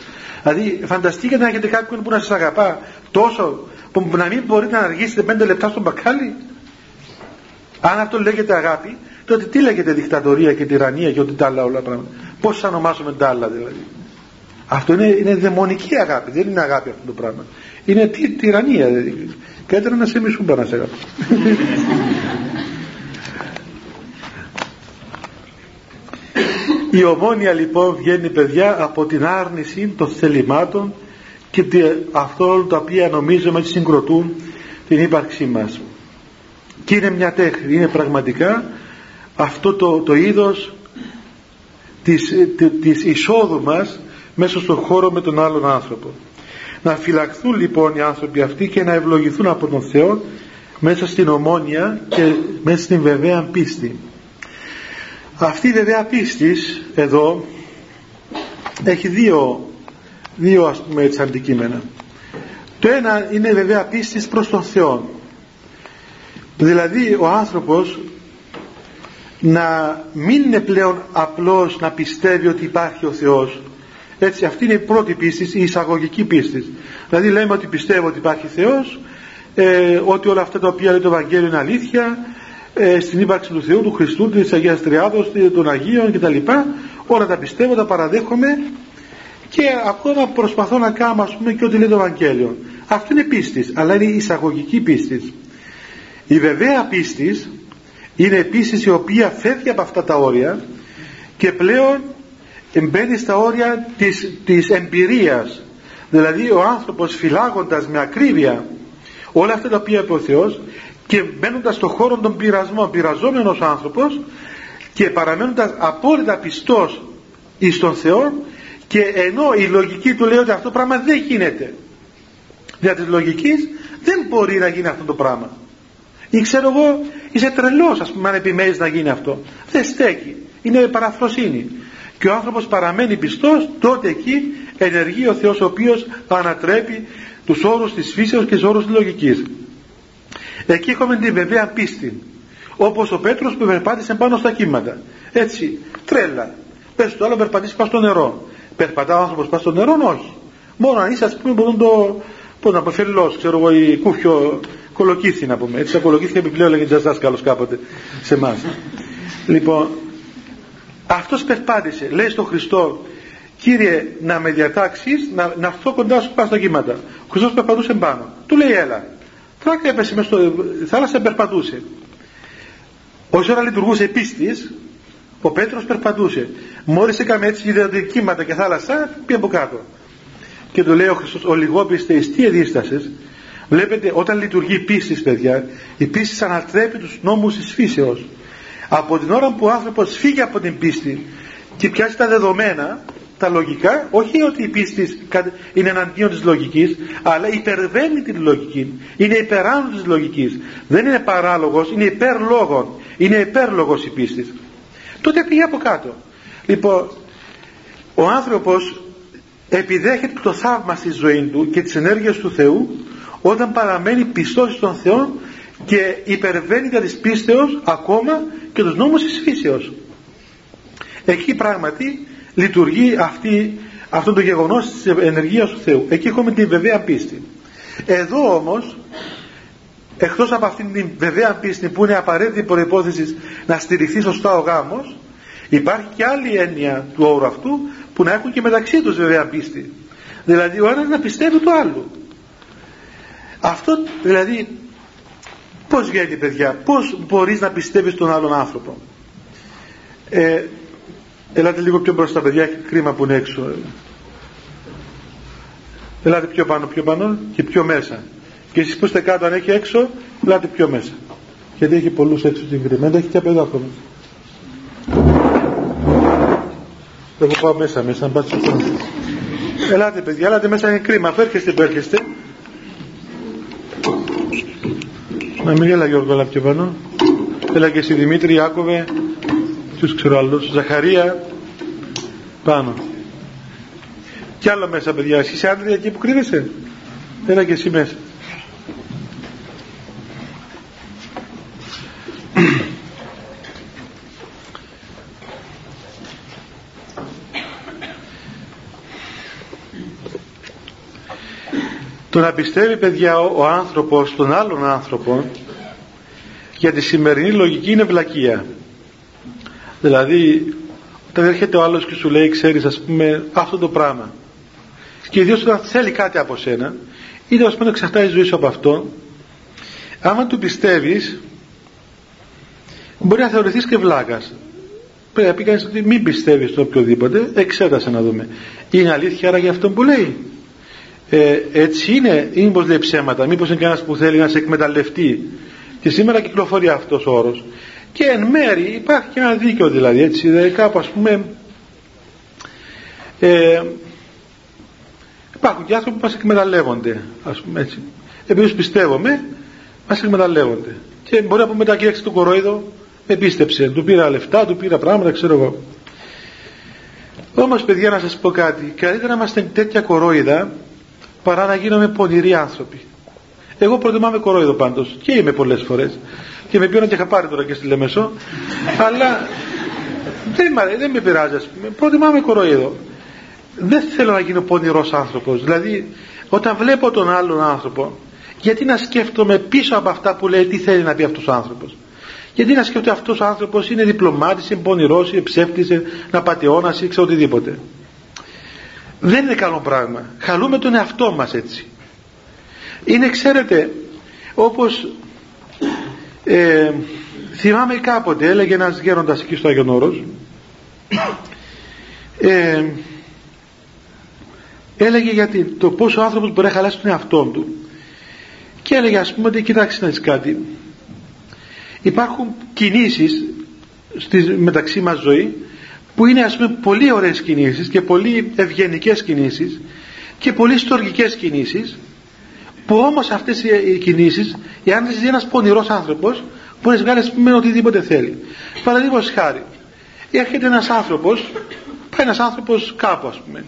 Δηλαδή φανταστείτε να έχετε κάποιον που να σας αγαπά τόσο που να μην μπορείτε να αργήσετε πέντε λεπτά στον μπακάλι. Αν αυτό λέγεται αγάπη τότε τι λέγεται δικτατορία και τυραννία και ό,τι τα άλλα όλα πράγματα. Πώς θα ονομάσουμε τα άλλα δηλαδή. Αυτό είναι, είναι δαιμονική αγάπη δεν είναι αγάπη αυτό το πράγμα. Είναι τι, τυραννία δηλαδή. καλύτερα να σε μισούν πάνω σε αγάπη η ομόνια λοιπόν βγαίνει παιδιά από την άρνηση των θελημάτων και αυτό τα οποία νομίζουμε ότι συγκροτούν την ύπαρξή μας. Και είναι μια τέχνη είναι πραγματικά αυτό το, το είδος της, της εισόδου μας μέσα στον χώρο με τον άλλον άνθρωπο. Να φυλαχθούν λοιπόν οι άνθρωποι αυτοί και να ευλογηθούν από τον Θεό μέσα στην ομόνια και μέσα στην βεβαία πίστη αυτή η βεβαία πίστης εδώ έχει δύο δύο ας πούμε έτσι αντικείμενα. Το ένα είναι βεβαία πίστης προς τον Θεό. Δηλαδή ο άνθρωπος να μην είναι πλέον απλώς να πιστεύει ότι υπάρχει ο Θεός. Έτσι αυτή είναι η πρώτη πίστη η εισαγωγική πίστη. Δηλαδή λέμε ότι πιστεύω ότι υπάρχει Θεός ε, ότι όλα αυτά τα οποία λέει το Ευαγγέλιο είναι αλήθεια ε, στην ύπαρξη του Θεού, του Χριστού, της Αγίας Τριάδος, των Αγίων κτλ. Όλα τα πιστεύω, τα παραδέχομαι και ακόμα προσπαθώ να κάνω ας πούμε και ό,τι λέει το Ευαγγέλιο. Αυτό είναι πίστης, αλλά είναι εισαγωγική πίστης. Η βεβαία πίστης είναι πίστης η οποία φεύγει από αυτά τα όρια και πλέον μπαίνει στα όρια της, της εμπειρίας δηλαδή ο άνθρωπος φυλάγοντας με ακρίβεια όλα αυτά τα οποία είπε ο Θεός και μπαίνοντας στον χώρο των πειρασμών πειραζόμενος άνθρωπος και παραμένοντας απόλυτα πιστός εις τον Θεό και ενώ η λογική του λέει ότι αυτό το πράγμα δεν γίνεται. Δια της λογικής δεν μπορεί να γίνει αυτό το πράγμα. Ή ξέρω εγώ είσαι τρελός ας πούμε αν επιμένεις να γίνει αυτό. Δεν στέκει. Είναι παραφροσύνη και ο άνθρωπος παραμένει πιστός τότε εκεί ενεργεί ο Θεός ο οποίος ανατρέπει τους όρους της φύσεως και τους όρους της λογικής εκεί έχουμε την βεβαία πίστη. Όπως ο Πέτρος που περπάτησε πάνω στα κύματα. Έτσι τρέλα. Πες το άλλο περπατήσεις πάνω στο νερό. Περπατά ο άνθρωπος πάνω στο νερό όχι. Μόνο αν είσαι ας πούμε μπορούν το πώς να πω φελός ξέρω εγώ η κούφιο κολοκύθι να πούμε. Έτσι τα κολοκύθια επιπλέον λέγεται δάσκαλος κάποτε σε εμάς. λοιπόν αυτός περπάτησε. Λέει στον Χριστό Κύριε να με διατάξεις να, να έρθω κοντά σου πάνω στα κύματα ο Χριστός περπατούσε πάνω. Του λέει έλα Τράκα έπεσε μες στο θάλασσα περπατούσε. Όσο ώρα λειτουργούσε πίστης ο Πέτρος περπατούσε. Μόλις έκαμε έτσι για κύματα και θάλασσα πήγε από κάτω. Και του λέει ο Χριστός ο λιγόπιστες τι εδίστασες; Βλέπετε όταν λειτουργεί πίστη παιδιά η πίστη ανατρέπει τους νόμους της φύσεως. Από την ώρα που ο άνθρωπος φύγει από την πίστη και πιάσει τα δεδομένα τα λογικά, όχι ότι η πίστη είναι εναντίον της λογικής, αλλά υπερβαίνει την λογική. Είναι υπεράνω της λογικής. Δεν είναι παράλογος, είναι υπερλόγων. Είναι υπερλόγος η πίστη. Τότε πήγε από κάτω. Λοιπόν, ο άνθρωπος επιδέχεται το θαύμα στη ζωή του και τις ενέργειες του Θεού όταν παραμένει πιστός στον Θεό και υπερβαίνει τα της πίστεως ακόμα και τους νόμους της φύσεως. Εκεί πράγματι λειτουργεί αυτή, αυτό το γεγονός της ενεργείας του Θεού. Εκεί έχουμε την βεβαία πίστη. Εδώ όμως, εκτός από αυτήν την βεβαία πίστη που είναι απαραίτητη προϋπόθεση να στηριχθεί σωστά ο γάμος, υπάρχει και άλλη έννοια του όρου αυτού που να έχουν και μεταξύ τους βέβαια πίστη δηλαδή ο ένας να πιστεύει το άλλο αυτό δηλαδή πως βγαίνει παιδιά; Πως μπορείς να πιστεύεις τον άλλον άνθρωπο; Ε, ελάτε λίγο πιο μπροστά παιδιά κρίμα που είναι έξω. Ελάτε πιο πάνω πιο πάνω και πιο μέσα. Και εσείς που είστε κάτω αν έχει έξω ελάτε πιο μέσα. Γιατί έχει πολλούς έξω συγκεκριμένα έχει και από εδώ ακόμα εγώ πάω μέσα μέσα να πάτε ελάτε παιδιά ελάτε μέσα είναι κρίμα. Αφού έρχεστε που έρχεστε. Να μην έλα Γιώργο έλα πιο πάνω. Έλα και εσύ Δημήτρη Ιάκωβε τους ξέρω άλλους. Ζαχαρία. Πάνω. Κι άλλο μέσα παιδιά. Εσύ είσαι άντρια εκεί που κρύβεσαι. Έλα και εσύ μέσα. Το να πιστεύει παιδιά ο, ο άνθρωπος τον άλλον άνθρωπο για τη σημερινή λογική είναι βλακεία. Δηλαδή όταν έρχεται ο άλλος και σου λέει ξέρεις ας πούμε αυτό το πράγμα. Και ιδίως όταν θέλει κάτι από σένα ή ας πούμε εξαρτάει η ζωή σου από αυτό άμα του πιστεύεις μπορεί να θεωρηθείς και βλάκας. Πρέπει να πει κανείς ότι μην πιστεύεις το οποιοδήποτε εξέτασε να δούμε. Είναι αλήθεια άρα για αυτό που λέει. Ε, έτσι είναι ή μήπως λέει ψέματα μήπως είναι κανένας που θέλει να σε εκμεταλλευτεί. Και σήμερα κυκλοφορεί αυτός ο όρος και εν μέρη υπάρχει και ένα δίκαιο δηλαδή έτσι. Δηλαδή κάπου ας πούμε ε, υπάρχουν και άνθρωποι που μας εκμεταλλεύονται ας πούμε έτσι. Επειδή πιστεύουμε μας εκμεταλλεύονται. Και μπορεί να πούμε μετά κοίταξε τον κορόιδο με πίστεψε, του πήρα λεφτά, του πήρα πράγματα ξέρω εγώ όμως παιδιά να σας πω κάτι. Καλύτερα να είμαστε τέτοια κορόιδα παρά να γίνομαι πονηροί άνθρωποι. Εγώ προτιμάμε κορόιδο πάντως και είμαι πολλές φορές και με πιώνω και είχα πάρει τώρα και στη Λεμεσό. Αλλά δεν, δεν με πειράζει ας πούμε. Προτιμάμε κορόιδο δεν θέλω να γίνω πονηρός άνθρωπος. Δηλαδή όταν βλέπω τον άλλον άνθρωπο γιατί να σκέφτομαι πίσω από αυτά που λέει τι θέλει να πει αυτός ο άνθρωπος; Γιατί να σκέφτομαι αυτός ο άνθρωπος είναι διπλωμάτης, είναι πονηρός, είναι ψεύτης, είναι απαταιώνας ή ξέρω οτιδήποτε. Δεν είναι καλό πράγμα. Χαλούμε τον εαυτό μας έτσι. Είναι ξέρετε όπως ε, θυμάμαι κάποτε έλεγε ένας γέροντας εκεί στο Άγιον Όρος ε, έλεγε γιατί το πόσο ο άνθρωπος μπορεί να χαλάσει τον εαυτό του. Και έλεγε ας πούμε ότι κοιτάξτε να κάτι. Υπάρχουν κινήσεις στη μεταξύ μας ζωή που είναι ας πούμε πολύ ωραίες κινήσεις και πολύ ευγενικές κινήσεις και πολύ στοργικές κινήσεις που όμως αυτές οι κινήσεις εάν είσαι ένας πονηρός άνθρωπος μπορεί να βγάλει ας πούμε οτιδήποτε θέλει. Παραδείγματος χάρη έρχεται ένας άνθρωπος πάει ένας άνθρωπος κάπου ας πούμε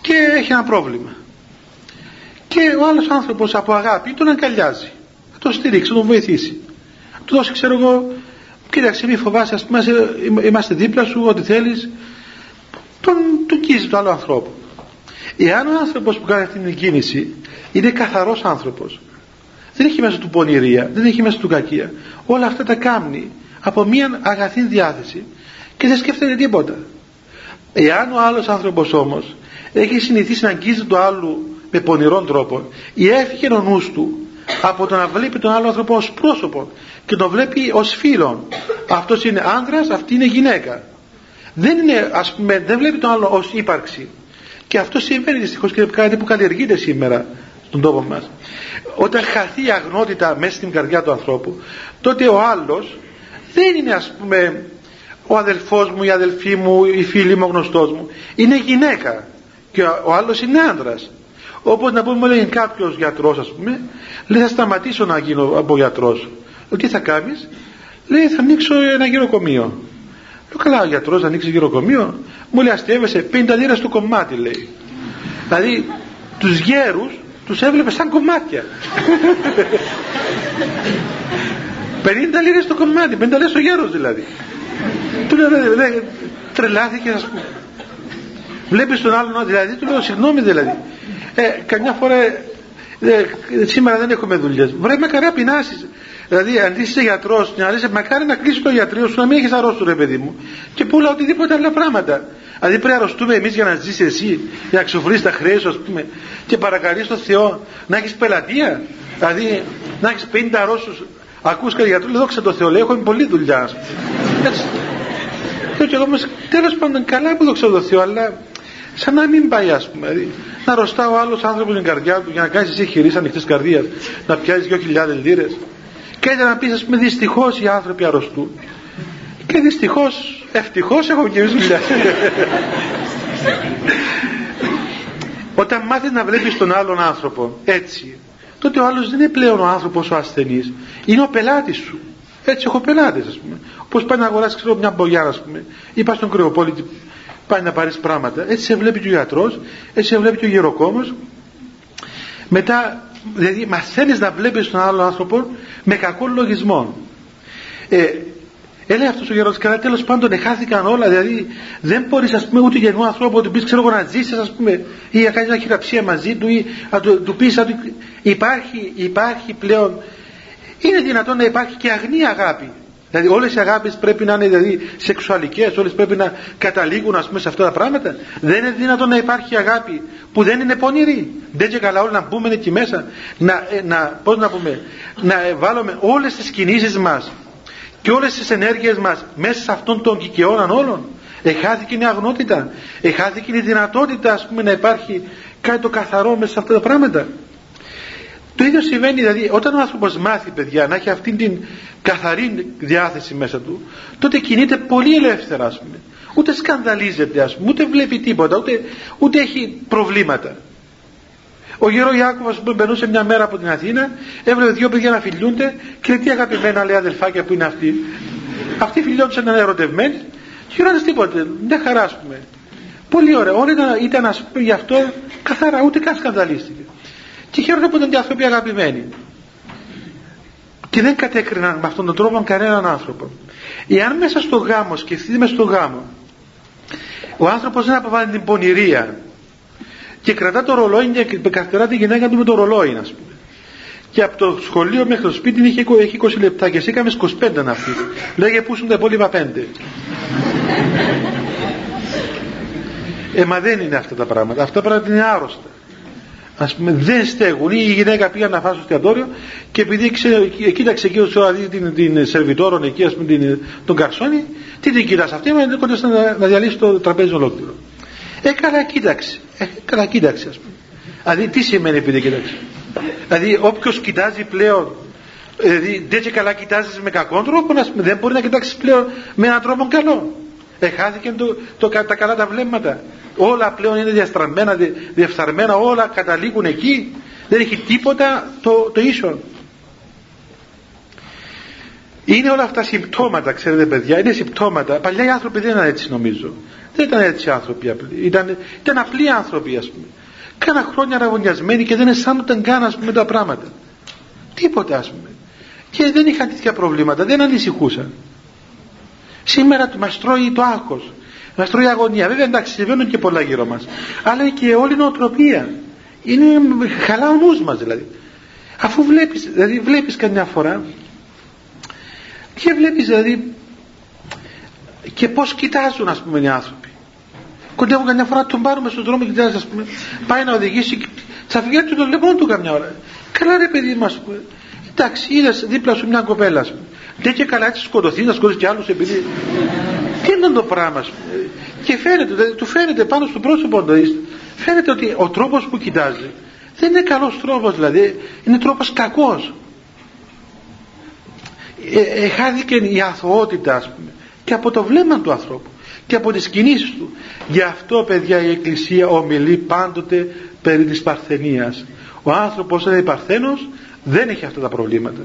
και έχει ένα πρόβλημα. Και ο άλλος άνθρωπος από αγάπη τον αγκαλιάζει θα τον στηρίξει, θα τον βοηθήσει. Του δώσει ξέρω εγώ κοίταξε μη φοβάσαι ας πούμε είμαστε δίπλα σου ό,τι θέλεις τον του κίζει του άλλου ανθρώπου εάν ο άνθρωπος που κάνει αυτή την κίνηση είναι καθαρός άνθρωπος δεν έχει μέσα του πονηρία δεν έχει μέσα του κακία. Όλα αυτά τα κάνει από μια αγαθή διάθεση και δεν σκέφτεται τίποτα. Εάν ο άλλος άνθρωπος όμως έχει συνηθίσει να αγγίζει το άλλο με πονηρόν τρόπο ή έφυγε ο νους του από το να βλέπει τον άλλο άνθρωπο ως πρόσωπο και τον βλέπει ως φίλον αυτός είναι άνδρας, αυτή είναι γυναίκα. Δεν είναι ας πούμε δεν βλέπει τον άλλο ως ύπαρξη και αυτό συμβαίνει δυστυχώς και κάτι που καλλιεργείται σήμερα στον τόπο μας. Όταν χαθεί η αγνότητα μέσα στην καρδιά του ανθρώπου τότε ο άλλος δεν είναι ας πούμε ο αδελφός μου, η αδελφή μου, η φίλη μου, ο γνωστός μου. Είναι γυναίκα και ο άλλος είναι άνδρας όπως να πούμε λέει κάποιος γιατρός ας πούμε λέει θα σταματήσω να γίνω από γιατρός τι θα κάνεις; Λέει θα ανοίξω ένα γυροκομείο λέω καλά ο γιατρός θα ανοίξει γυροκομείο μου λέει αστείευεσαι 50 λίρες το κομμάτι λέει. Δηλαδή τους γέρους τους έβλεπε σαν κομμάτια. 50 λίρες το κομμάτι 50 λίρες το γέρος δηλαδή. Του λέω λέει, τρελάθηκες ας πούμε βλέπεις τον άλλον δηλαδή του λέω συγγνώμη δηλαδή ε, καμιά φορά ε, σήμερα δεν έχουμε δουλειές. Βρε με καρά πεινάσεις Δηλαδή, αν είσαι γιατρός, να λε, μακάρι να κλείσει το γιατρίο σου, να μην έχεις αρρώστου, ρε παιδί μου, και πουλά οτιδήποτε άλλα πράγματα. Δηλαδή πρέπει να αρρωστούμε εμείς για να ζήσει εσύ, για να ξοφρεί τα χρέη σου, ας πούμε, και παρακαλείς τον Θεό να έχεις πελατεία. Δηλαδή να έχεις 50 αρρώσους. Ακούς κάτι γιατρού, λέω δόξα τω Θεώ, λέει, έχω πολλή δουλειά. Έτσι. Και εγώ τέλος πάντων καλά που δόξα τω Θεώ, αλλά σαν να μην πάει, ας πούμε. Δηλαδή, να αρρωστά ο άλλος άνθρωπος την καρδιά του για να κάνεις εσύ χειρί ανοιχτή καρδίας, να πιάσεις 2.000 λίρες. Και έτσι να πεις, α πούμε, δυστυχώς οι άνθρωποι αρρωστούν. Και δυστυχώς, ευτυχώς έχω και δουλειά. Όταν μάθεις να βλέπεις τον άλλον άνθρωπο έτσι, τότε ο άλλος δεν είναι πλέον ο άνθρωπος ο ασθενής, είναι ο πελάτης σου. Έτσι έχω πελάτες, ας πούμε. Όπω πάει να αγοράσει ξέρω, μια μπογιά, ας πούμε, ή πας στον κρεοπόλητη, πάει να πάρεις πράγματα. Έτσι σε βλέπει και ο γιατρός, έτσι σε βλέπει και ο γεροκόμος. Μετά, δηλαδή, μαθαίνεις να βλέπεις τον άλλον άνθρωπο με κακό λογισμό. Ε, Έλεγε αυτός ο γερός, καλά τέλος πάντων εχάθηκαν όλα. Δηλαδή δεν μπορείς, ας πούμε, ούτε γεννού ανθρώπου να του πεις, ξέρω εγώ, να ζήσεις, ας πούμε, ή να κάνεις μια χειραψία μαζί του, ή να του, του πεις, υπάρχει, υπάρχει πλέον. Είναι δυνατόν να υπάρχει και αγνή αγάπη. Δηλαδή όλες οι αγάπη πρέπει να είναι δηλαδή, σεξουαλικές, όλες πρέπει να καταλήγουν ας πούμε, σε αυτά τα πράγματα. Δεν είναι δυνατόν να υπάρχει αγάπη που δεν είναι πονηρή. Δεν και καλά όλοι να μπούμε εκεί μέσα, να, ε, να, πώς να, πούμε, να βάλουμε όλες τις κινήσεις μας και όλες τις ενέργειες μας μέσα σε αυτόν τον κικαιώναν όλων εχάθηκε η αγνότητα εχάθηκε η δυνατότητα ας πούμε να υπάρχει κάτι το καθαρό μέσα σε αυτά τα πράγματα το ίδιο συμβαίνει δηλαδή όταν ο άνθρωπος μάθει παιδιά να έχει αυτήν την καθαρή διάθεση μέσα του τότε κινείται πολύ ελεύθερα ας πούμε ούτε σκανδαλίζεται ας πούμε ούτε βλέπει τίποτα ούτε, ούτε έχει προβλήματα ο γέρο Ιάκωβος που μπαινούσε μια μέρα από την Αθήνα, έβλεπε δύο παιδιά να φιλιούνται και λέει τι αγαπημένα λέει αδελφάκια που είναι αυτοί. Αυτοί φιλιόντουσαν ήταν ερωτευμένοι και γυρώνε τίποτε. Μια χαρά ας πούμε. Πολύ ωραία. Όλοι ήταν, ήταν ας πούμε γι' αυτό καθαρά, ούτε καν σκανδαλίστηκε. Και χαίρονται που ήταν και άνθρωποι αγαπημένοι. Και δεν κατέκριναν με αυτόν τον τρόπο κανέναν άνθρωπο. Εάν μέσα στο γάμος, σκεφτείτε μέσα στο γάμο, ο άνθρωπος δεν αποβάλλει την πονηρία, και κρατά το ρολόι και καρτερά τη γυναίκα του με το ρολόι, ας πούμε. Και από το σχολείο μέχρι το σπίτι είχε, έχει 20 λεπτά και εσύ έκαμες 25 να φύγει. Λέγε πού είναι τα υπόλοιπα 5. ε, μα δεν είναι αυτά τα πράγματα. Αυτά τα πράγματα είναι άρρωστα. Α πούμε, δεν στέγουν. Ή η γυναίκα πήγα να φάσει στο εστιατόριο και επειδή ξέ, κοίταξε εκεί δει την, την σερβιτόρον εκεί, ας πούμε, την, τον καρσόνι, τι την κοιτάς αυτή, μα είναι κοντά να, να διαλύσει το τραπέζι ολόκληρο. Ε, καλά κοίταξε. Ε, καλά κοίταξε, ας πούμε. Δηλαδή, τι σημαίνει επειδή κοίταξε; Δηλαδή, όποιος κοιτάζει πλέον, δηλαδή, δεν και καλά κοιτάζεις με κακό τρόπο, δεν μπορεί να κοιτάξεις πλέον με έναν τρόπο καλό. Εχάθηκε το, το, τα καλά τα βλέμματα. Όλα πλέον είναι διαστραμμένα, διεφθαρμένα, όλα καταλήγουν εκεί. Δεν έχει τίποτα το, το ίσο. Είναι όλα αυτά συμπτώματα, ξέρετε παιδιά, είναι συμπτώματα. Παλιά οι άνθρωποι δεν ήταν έτσι νομίζω. Δεν ήταν έτσι άνθρωποι απλοί. Ήταν, ήταν απλοί άνθρωποι, ας πούμε. Κάνα χρόνια ραγωνιασμένοι και δεν αισθάνονταν καν, ας πούμε, τα πράγματα. Τίποτα, ας πούμε. Και δεν είχαν τέτοια προβλήματα, δεν ανησυχούσαν. Σήμερα μας τρώει το άγχος. Μας τρώει η αγωνία. Βέβαια, εντάξει, συμβαίνουν και πολλά γύρω μας. Αλλά και όλη η νοοτροπία. Είναι χαλά ο νους μας δηλαδή. Αφού βλέπεις, δηλαδή βλέπεις καμιά φορά και βλέπεις δηλαδή και πώς κοιτάζουν ας πούμε οι άνθρωποι κοντεύουν καμιά φορά τον πάρουμε στον δρόμο και κοιτάζεις ας πούμε πάει να οδηγήσει θα φυγαίνει του τον λεπτό του καμιά ώρα καλά ρε παιδί μας εντάξει είδες δίπλα σου μια κοπέλα ας πούμε δεν και καλά έτσι σκοτωθεί να σκοτώσει κι άλλους επειδή τι είναι το πράγμα ας πούμε; Και φαίνεται, δηλαδή, του φαίνεται πάνω στο πρόσωπο του φαίνεται ότι ο τρόπος που κοιτάζει δεν είναι καλός τρόπος δηλαδή. Είναι τρόπος κακός. Ε, εχάθηκε η αθωότητα ας πούμε και από το βλέμμα του ανθρώπου και από τις κινήσεις του. Γι' αυτό παιδιά η Εκκλησία ομιλεί πάντοτε περί της παρθενίας. Ο άνθρωπος είναι παρθένος δεν έχει αυτά τα προβλήματα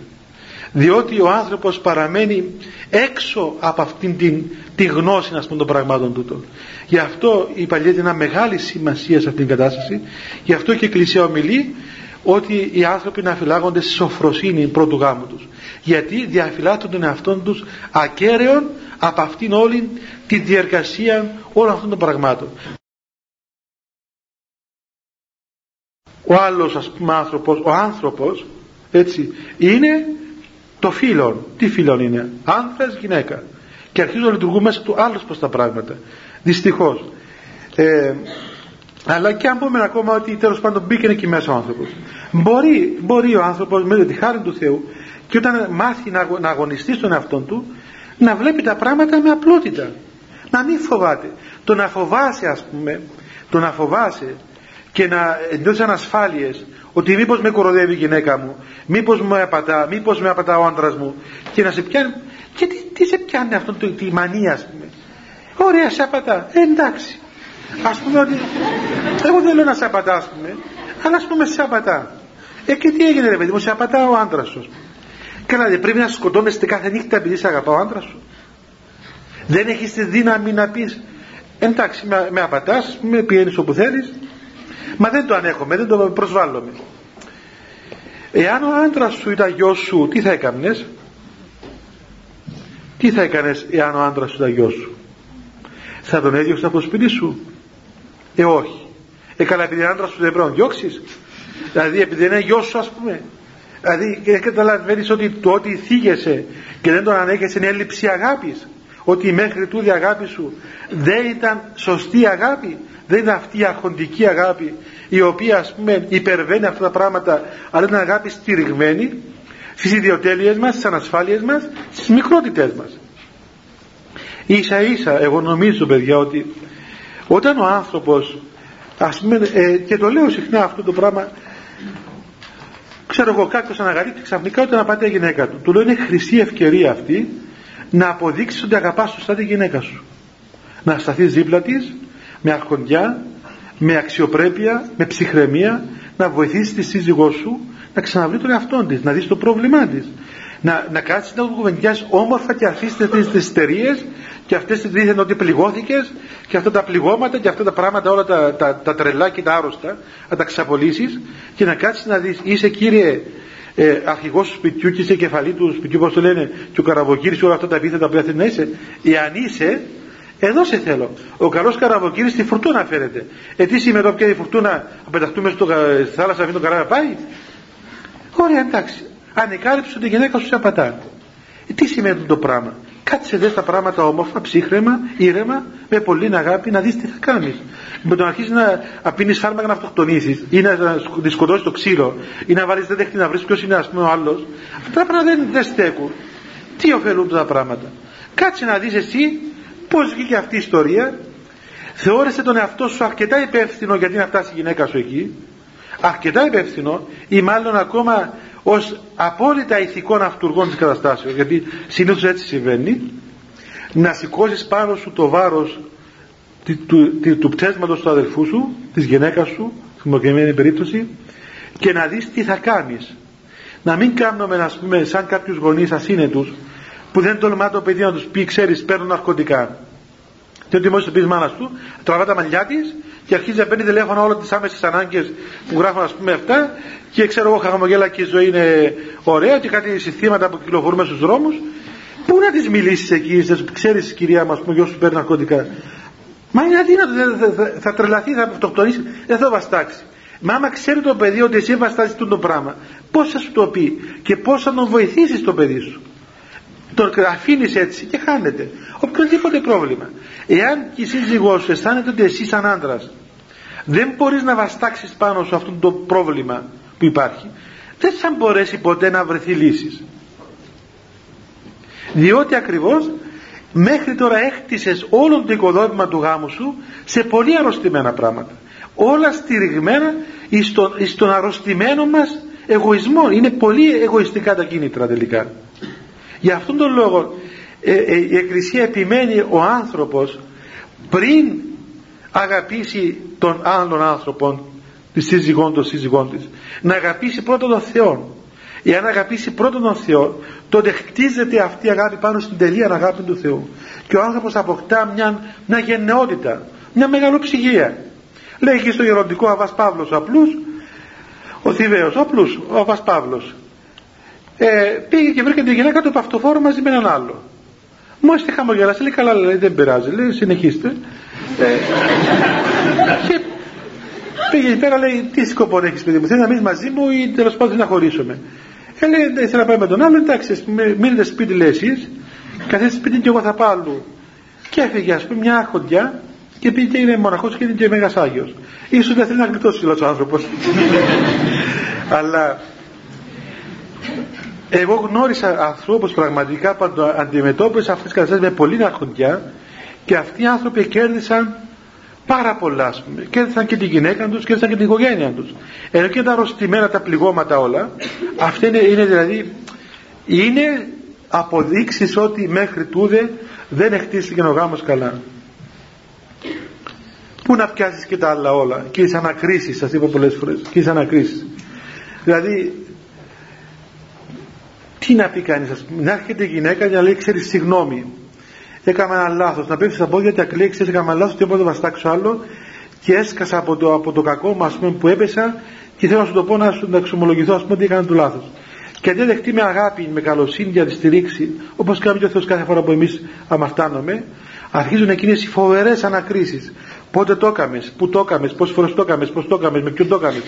διότι ο άνθρωπος παραμένει έξω από αυτήν την, τη γνώση πούμε, των πραγμάτων τούτων. Γι' αυτό η παλιέτη είναι μεγάλη σημασία σε αυτήν την κατάσταση. Γι' αυτό και η Εκκλησία ομιλεί ότι οι άνθρωποι να φυλάγονται στη σοφροσύνη πρώτου γάμου τους. Γιατί διαφυλάττουν τον εαυτόν τους ακέραιον από αυτήν όλη τη διεργασία όλων αυτών των πραγμάτων. Ο άλλος ας πούμε άνθρωπος, ο άνθρωπος έτσι είναι το φίλον. Τι φίλον είναι, άνθρας γυναίκα. Και αρχίζουν να λειτουργούν μέσα του άλλους προς τα πράγματα. Δυστυχώς. ε, αλλά και αν πούμε ακόμα ότι τέλος πάντων μπήκε εκεί μέσα ο άνθρωπος. Μπορεί, μπορεί ο άνθρωπος με τη χάρη του Θεού και όταν μάθει να, να αγωνιστεί στον εαυτό του να βλέπει τα πράγματα με απλότητα. Να μην φοβάται. Το να φοβάσαι ας πούμε, το να φοβάσαι και να νιώσει ανασφάλειες ότι μήπως με κοροδεύει η γυναίκα μου μήπως με απατά, μήπως με απατά ο άντρας μου και να σε πιάνει. Και τι, τι σε πιάνει αυτό το, τη μανία ας πούμε. Ωραία σε απατά. Ε, εντάξει. Ας πούμε ότι εγώ δεν λέω να σε απατά ας πούμε. Αλλά ας πούμε σε απατά. Ε και τι έγινε ρε παιδί μου σε απατά ο άντρας σου καλά δεν πρέπει να σκοτώνεσαι κάθε νύχτα επειδή σε αγαπά ο άντρας σου. Δεν έχεις τη δύναμη να πεις εντάξει με, με απατάς με πηγαίνεις όπου θέλεις Μα δεν το ανέχομαι, δεν το προσβάλλομαι. Εάν ο άντρας σου ήταν γιος σου, τι θα έκανε, τι θα έκανες εάν ο άντρας σου ήταν γιος σου, θα τον έδιωξες από το σπίτι σου, Ε, όχι. Ε, καλά, επειδή άντρας σου δεν πρέπει να διώξεις, δηλαδή επειδή είναι γιος σου, ας πούμε. Δηλαδή, και καταλαβαίνεις ότι το ότι θίγεσαι και δεν τον ανέχεσαι είναι έλλειψη αγάπης. Ότι μέχρι τούδη αγάπη σου δεν ήταν σωστή αγάπη δεν είναι αυτή η αρχοντική αγάπη η οποία ας πούμε υπερβαίνει αυτά τα πράγματα αλλά είναι αγάπη στηριγμένη στις ιδιοτέλειες μας, στις ανασφάλειες μας στις μικρότητες μας. Ίσα ίσα εγώ νομίζω παιδιά ότι όταν ο άνθρωπος ας πούμε ε, και το λέω συχνά αυτό το πράγμα ξέρω εγώ κάποιος αναγαλύπτει ξαφνικά όταν απαντάει η γυναίκα του. Του λέω είναι χρυσή ευκαιρία αυτή να αποδείξεις ότι αγαπάς σωστά τη γυναίκα σου να σταθείς δίπλα της με αρχοντιά, με αξιοπρέπεια, με ψυχραιμία να βοηθήσεις τη σύζυγό σου να ξαναβρεις τον εαυτό της, να δεις το πρόβλημά της. Να, να κάτσει να το κουβεντιάσει όμορφα και αφήσει τις ιστερίε και αυτές τις δίθεν ότι πληγώθηκες και αυτά τα πληγώματα και αυτά τα πράγματα όλα τα, τα, τα τρελά και τα άρρωστα να τα ξαπολύσεις και να κάτσει να δεις είσαι κύριε ε, αρχηγός του σπιτιού και είσαι κεφαλή του σπιτιού όπω το λένε και ο καραβοκύρης όλα αυτά τα επίθετα που θέλει να είσαι εάν είσαι εδώ σε θέλω. Ο καλός καραβοκύρης στη φουρτούνα φέρεται. Ε, τι σημαίνει εδώ πια η φουρτούνα, να πεταχτούμε στο θάλασσα, αφήνει τον καράβι πάει; Ωραία, εντάξει. Ανεκάλυψε ότι η γυναίκα σου σε απατά. Ε, τι σημαίνει το πράγμα; Κάτσε δε τα πράγματα όμορφα, ψύχρεμα, ήρεμα, με πολύ αγάπη να δεις τι θα κάνεις. Με το να αρχίσεις να απίνει φάρμακα να αυτοκτονήσεις ή να σκοτώσεις το ξύλο ή να βάλεις δέχτη να βρεις ποιος είναι ας πούμε ο άλλος. Αυτά τα πράγματα δεν, δεν στέκουν. Τι ωφελούν τα πράγματα. Κάτσε να δεις εσύ Πώς βγήκε αυτή η ιστορία θεώρησε τον εαυτό σου αρκετά υπεύθυνο γιατί να φτάσει η γυναίκα σου εκεί αρκετά υπεύθυνο ή μάλλον ακόμα ως απόλυτα ηθικών αυτούργων της καταστάσεως. Γιατί συνήθως έτσι συμβαίνει. Να σηκώσεις πάνω σου το βάρος του, του, του πτέσματος του αδελφού σου της γυναίκας σου στην προκειμένη περίπτωση και να δεις τι θα κάνεις. Να μην κάνουμε ας πούμε σαν κάποιους γονείς ασύνετους που δεν τολμά το παιδί να τους πει, ξέρεις, παίρνουν ναρκωτικά. Και ότι μόλις το πεις μάνας του, τραβά τα μαλλιά της και αρχίζει να παίρνει τηλέφωνο όλε τις άμεσες ανάγκες που γράφουν, ας πούμε, αυτά. Και ξέρω εγώ, χαμογέλα και η ζωή είναι ωραία και κάτι συστήματα που κυκλοφορούμε στους δρόμους. Πού να τις μιλήσεις εκεί, ξέρεις, κυρία μα, που γιο σου παίρνει ναρκωτικά. Μα είναι αδύνατο, θα, θα, θα τρελαθεί, θα αυτοκτονήσει, δεν θα βαστάξει. Μα άμα ξέρει το παιδί ότι εσύ βαστάζεις το πράγμα, πώς θα σου το πει και πώς θα τον βοηθήσεις το παιδί σου; Τον αφήνεις έτσι και χάνεται οποιοδήποτε πρόβλημα εάν και η σύζυγός σου αισθάνεται ότι εσύ σαν άντρας δεν μπορείς να βαστάξεις πάνω σε αυτό το πρόβλημα που υπάρχει. Δεν θα μπορέσει ποτέ να βρεθεί λύσης. διότι ακριβώς μέχρι τώρα έκτισες όλο το οικοδόμημα του γάμου σου σε πολύ αρρωστημένα πράγματα. Όλα στηριγμένα στον, στον αρρωστημένο μας εγωισμό. Είναι πολύ εγωιστικά τα κίνητρα τελικά. Γι' αυτόν τον λόγο ε, ε, η Εκκλησία επιμένει ο άνθρωπος πριν αγαπήσει τον άλλον άνθρωπο τη σύζυγόν των σύζυγών της. Να αγαπήσει πρώτα τον Θεό εάν αγαπήσει πρώτα τον Θεό τότε χτίζεται αυτή η αγάπη πάνω στην τελεία αγάπη του Θεού. Και ο άνθρωπος αποκτά μια, μια γενναιότητα μια μεγαλοψυχία λέει και στο γεροντικό Αβάς Παύλος ο απλούς ο Θηβαίος ο απλούς ο Αβάς Παύλος ε, πήγε και βρήκε τη γυναίκα του παυτοφόρο μαζί με έναν άλλο. Μόλι τη χαμογελάσει, λέει καλά, λέει, δεν πειράζει, λέει συνεχίστε. Ε, και πήγε πέρα, λέει τι σκοπό έχεις παιδί μου, θέλει να μείνεις μαζί μου ή τέλος πάντων να χωρίσουμε. Ε, λέει, δεν θέλω να πάει με τον άλλο, εντάξει, μείνετε σπίτι, λέει εσείς, καθίστε σπίτι και εγώ θα πάω αλλού. Και έφυγε, ας πούμε, μια αχοντιά και πήγε και είναι μοναχός και είναι και Μέγας Άγιος ίσως δεν θέλει να γλιτώσει ο άνθρωπος αλλά εγώ γνώρισα ανθρώπους πραγματικά που αντιμετώπισαν αυτές τις καταστάσεις με πολλή αρχοντιά και αυτοί οι άνθρωποι κέρδισαν πάρα πολλά ας πούμε. κέρδισαν και τη γυναίκα τους κέρδισαν και την οικογένεια τους. Ενώ και τα αρρωστημένα τα πληγώματα όλα αυτά είναι, είναι δηλαδή είναι αποδείξεις ότι μέχρι τούδε δεν εκτίστηκε ο γάμος καλά. Πού να πιάσεις και τα άλλα όλα; Και τις ανακρίσεις σας είπα πολλές φορές και τις ανακρίσεις. Δηλαδή τι να πει κανείς να έρχεται η γυναίκα για να λέει ξέρεις συγγνώμη έκανα ένα λάθος. Να πέφτει στα πόδια και να ξέρεις έκανα λάθος και να βαστάξω άλλο. Και έσκασα από το, από το κακό μου πούμε, που έπεσα και θέλω να σου το πω να σου να εξομολογηθώ ας πούμε ότι έκανα το λάθος. Και αντί δεχτεί με αγάπη, με καλοσύνη για τη στηρίξη όπως κάνει και ο Θεός κάθε φορά που εμείς αμαρτάνομαι αρχίζουν εκείνες οι φοβερές ανακρίσεις. Πότε το έκαμες, πού το έκαμες, πόσες φορές το έκαμες, πώς το έκαμες, με ποιον το έκαμες.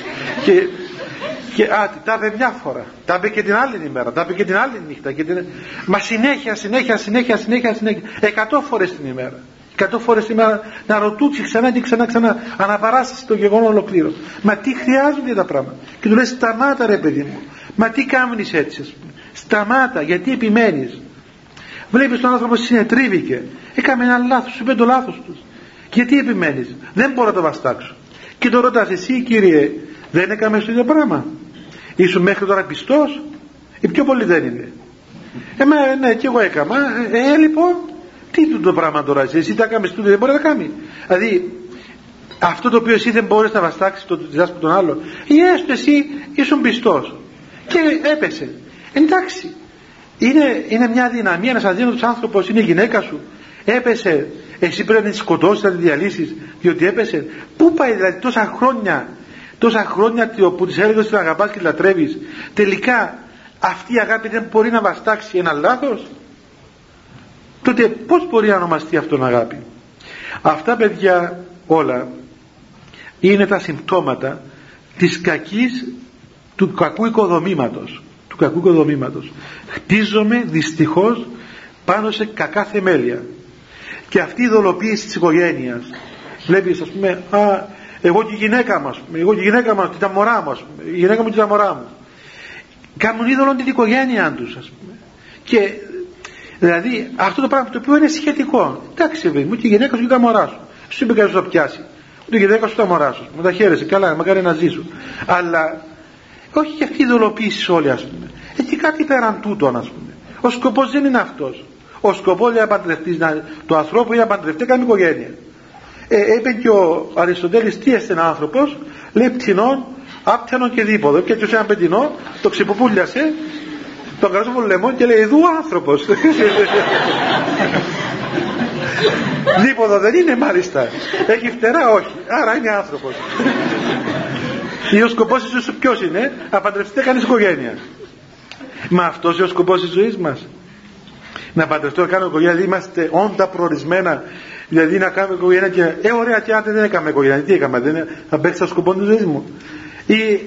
Και, και α, τα είπε μια φορά, τα είπε και την άλλη ημέρα, τα είπε και την άλλη νύχτα και την... μα συνέχεια, συνέχεια, συνέχεια, συνέχεια, συνέχεια. Εκατό φορές την ημέρα. Εκατό φορές την ημέρα να ρωτούξει ξανά και ξανά ξανά αναπαράσταση το γεγονό ολοκλήρω. Μα τι χρειάζονται τα πράγματα. Και του λέει σταμάτα ρε παιδί μου. Μα τι κάνεις έτσι ας πούμε. σταμάτα γιατί επιμένεις. Βλέπεις τον άνθρωπο συνετρίβηκε. Έκαμε ένα λάθος σου είπε το λάθος τους. Γιατί επιμένεις. Δεν μπορώ να το βαστάξω. Και το ρωτάς εσύ κύριε δεν έκαμε στο ίδιο πράγμα. Ήσουν μέχρι τώρα πιστός. Ή πιο πολύ δεν είναι. Ε, ναι και εγώ έκαμα. Ε, ε λοιπόν τι είναι το πράγμα τώρα εσύ, εσύ τα κάνεις τούτο δεν μπορεί να κάνει. Δηλαδή αυτό το οποίο εσύ δεν μπορείς να βαστάξεις το διδάσκω τον άλλο. Ή έστω εσύ ήσουν πιστός. Και έπεσε. Εντάξει. Είναι, είναι μια δυναμία ένας αδύνατος άνθρωπος είναι η γυναίκα σου. Έπεσε. Εσύ πρέπει να τη σκοτώσεις, να τη διαλύσεις, διότι έπεσε. Πού πάει δηλαδή τόσα χρόνια, τόσα χρόνια που της έλεγες ότι την αγαπάς και τη λατρεύεις, τελικά αυτή η αγάπη δεν μπορεί να βαστάξει ένα λάθος. Τότε πώς μπορεί να ονομαστεί αυτόν αγάπη; Αυτά παιδιά όλα είναι τα συμπτώματα της κακής του κακού οικοδομήματος του κακού οικοδομήματος χτίζομαι δυστυχώς πάνω σε κακά θεμέλια και αυτή η δολοποίηση της οικογένειας βλέπεις ας πούμε α, εγώ και η γυναίκα μας εγώ και η γυναίκα μας και τα μωρά μου η γυναίκα μου και τα μωρά μου. Κάνουν είδωλον την οικογένειά τους ας πούμε. Και δηλαδή αυτό το πράγμα το οποίο είναι σχετικό. Εντάξει βέβαια μου και η γυναίκα σου και τα μωρά σου. Σου είπε κανείς να πιάσει. Ούτε η γυναίκα σου τα μωρά σου με τα χαίρεσαι καλά μακάρι να ζήσουν. Αλλά όχι και αυτή η δολοποίηση όλοι ας πούμε. Έχει κάτι πέραν τούτον ας πούμε. Ο σκοπός δεν είναι αυτός. Ο σκοπός για να να, το ανθρώπου για να παντρευτεί κάνει οικογένεια. Ε, είπε και ο Αριστοτέλης τι έστει ένα άνθρωπος, λέει πτηνών, άπτιανον και δίποδο. Και έτσι ένα πεντινό, το ξυποπούλιασε, τον καράζω από λαιμό και λέει εδώ άνθρωπος. δίποδο δεν είναι μάλιστα. Έχει φτερά όχι. Άρα είναι άνθρωπος. Ή ο σκοπός ίσως ποιος είναι, να παντρευτείτε κανείς οικογένεια. Μα αυτός είναι ο σκοπός της ζωής μας να παντρευτώ, να κάνω οικογένεια, δηλαδή είμαστε όντα προορισμένα, δηλαδή να κάνουμε οικογένεια και, ε, ωραία, και αν δεν έκαμε οικογένεια, τι έκαμε, δεν, θα παίξει το σκοπό της ζωής μου. Ή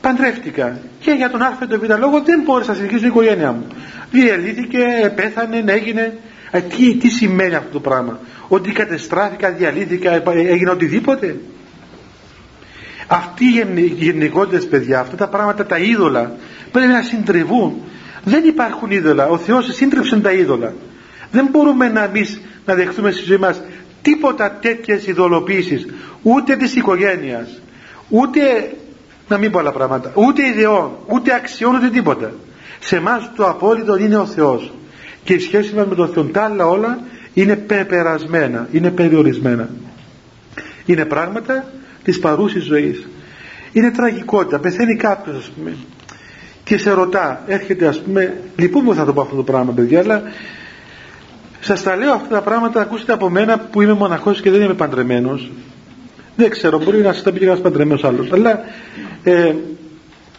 παντρεύτηκα και για τον Α το Β λόγο δεν μπόρεσα να συνεχίσω την οικογένειά μου. Διαλύθηκε, πέθανε, έγινε. Ε, τι, τι σημαίνει αυτό το πράγμα, Ότι κατεστράφηκα, διαλύθηκα, έγινε οτιδήποτε; Αυτοί οι γενικότητε παιδιά, αυτά τα πράγματα, τα είδωλα, πρέπει να συντριβούν δεν υπάρχουν είδωλα. Ο Θεός σύντρεψε τα είδωλα. Δεν μπορούμε να εμείς να δεχθούμε στη ζωή μας τίποτα τέτοιες ειδωλοποίησεις ούτε της οικογένειας ούτε να μην πω άλλα πράγματα ούτε ιδεών, ούτε αξιών, ούτε τίποτα. Σε εμάς το απόλυτο είναι ο Θεός και η σχέση μας με τον Θεό τα άλλα όλα είναι πεπερασμένα είναι περιορισμένα. Είναι πράγματα της παρούσης ζωής. Είναι τραγικότητα πεθαίνει κάποιος ας πούμε και σε ρωτά, έρχεται ας πούμε, λυπούμε που θα το πω αυτό το πράγμα παιδιά, αλλά σας τα λέω αυτά τα πράγματα, ακούστε από μένα που είμαι μοναχός και δεν είμαι παντρεμένος. Δεν ξέρω, μπορεί να σας τα πει και ένας παντρεμένος άλλος, αλλά ε,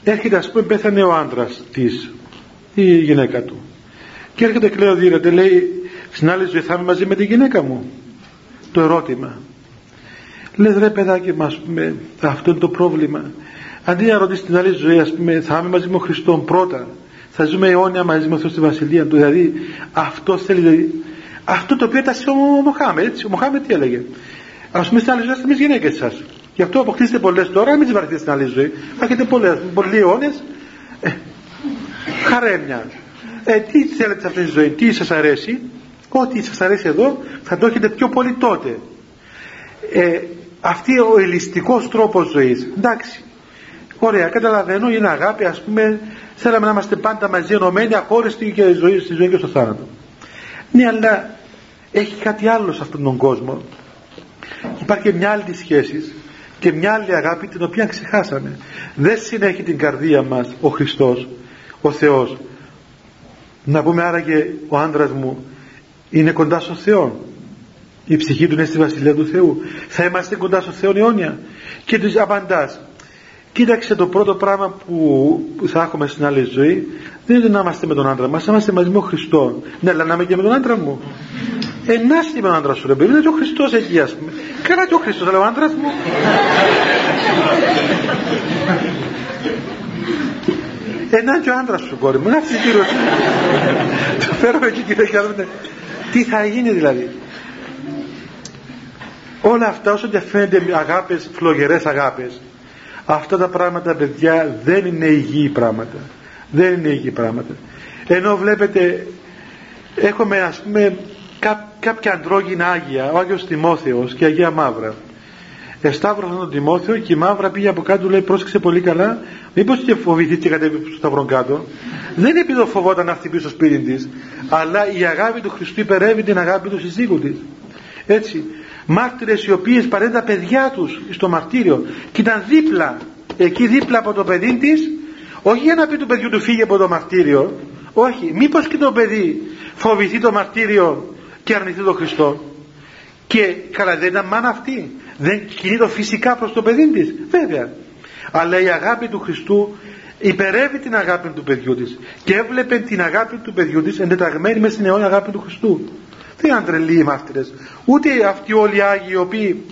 έρχεται ας πούμε, πέθανε ο άντρας της, η γυναίκα του. Και έρχεται και λέει ο Δίρετε, λέει, στην άλλη ζωή θα είμαι μαζί με τη γυναίκα μου. Το ερώτημα. Λες ρε παιδάκι μας, αυτό είναι το πρόβλημα αντί να ρωτήσεις την άλλη ζωή, ας πούμε, θα είμαι μαζί με τον Χριστό πρώτα, θα ζούμε αιώνια μαζί με αυτό στη βασιλεία του. Δηλαδή, αυτό θέλει, δηλαδή, αυτό το οποίο ήταν ο Μοχάμετ, έτσι. Ο Μοχάμετ τι έλεγε; Α πούμε στην άλλη ζωή είστε γυναίκες σας. Γι' αυτό αποκτήσετε πολλές τώρα, μην τις βαρεθείτε στην άλλη ζωή. Θα έχετε πολλές, πολλοί αιώνες. Ε, χαρέμια. Ε, τι θέλετε σε αυτή τη ζωή, τι σας αρέσει, ό,τι σας αρέσει εδώ θα το έχετε πιο πολύ τότε. Ε, αυτή ο ελιστικός τρόπος ζωής εντάξει ωραία καταλαβαίνω είναι αγάπη ας πούμε θέλαμε να είμαστε πάντα μαζί ενωμένοι αχώριστοι και ζωή, στη ζωή και στο θάνατο ναι αλλά έχει κάτι άλλο σε αυτόν τον κόσμο. Υπάρχει και μια άλλη της σχέσης και μια άλλη αγάπη την οποία ξεχάσαμε. Δεν συνέχει την καρδία μας ο Χριστός ο Θεός. Να πούμε άραγε ο άντρας μου είναι κοντά στο Θεό η ψυχή του είναι στη Βασιλεία του Θεού. Θα είμαστε κοντά στο Θεό αιώνια και τους απαντάς κοίταξε το πρώτο πράγμα που θα έχουμε στην άλλη ζωή δεν είναι να είμαστε με τον άντρα μας να είμαστε μαζί με τον Χριστό ναι αλλά να είμαι και με τον άντρα μου. Ε, να με τον άντρα σου ρε παιδί είναι και ο Χριστός εκεί ας πούμε. Καλά και ο Χριστός αλλά ο άντρας μου. Ένα και ο άντρας σου κόρη μου, να αυτή κύριος. Το φέρω εκεί και τι θα γίνει δηλαδή. Όλα αυτά όσο και φαίνεται αγάπες, φλογερές αγάπες αυτά τα πράγματα παιδιά δεν είναι υγιή πράγματα δεν είναι υγιή πράγματα. Ενώ βλέπετε έχουμε ας πούμε κά, κάποια αντρόγινα Άγια ο Άγιος Τιμόθεος και Αγία Μαύρα. Εσταύρωσαν τον Τιμόθεο και η Μαύρα πήγε από κάτω λέει πρόσεξε πολύ καλά. Μήπως και φοβηθεί και κατέβει στο σταυρό κάτω. Δεν είναι επειδή φοβόταν να χτυπήσει στο σπίτι της αλλά η αγάπη του Χριστού υπερεύει την αγάπη του συζύγου της. Έτσι μάρτυρες οι οποίες παρέντα τα παιδιά τους στο μαρτύριο και ήταν δίπλα εκεί δίπλα από το παιδί της όχι για να πει του παιδιού του φύγει από το μαρτύριο. Όχι. Μήπως και το παιδί φοβηθεί το μαρτύριο και αρνηθεί τον Χριστό. Και καλά δεν ήταν μάνα αυτή. Δεν κινείται φυσικά προς το παιδί της. Βέβαια. Αλλά η αγάπη του Χριστού υπερεύει την αγάπη του παιδιού της. Και έβλεπε την αγάπη του παιδιού της εντεταγμένη μες στην αιώνια αγάπη του Χριστού. Δεν ήταν τρελοί οι μάρτυρες. Ούτε αυτοί όλοι οι Άγιοι οι οποίοι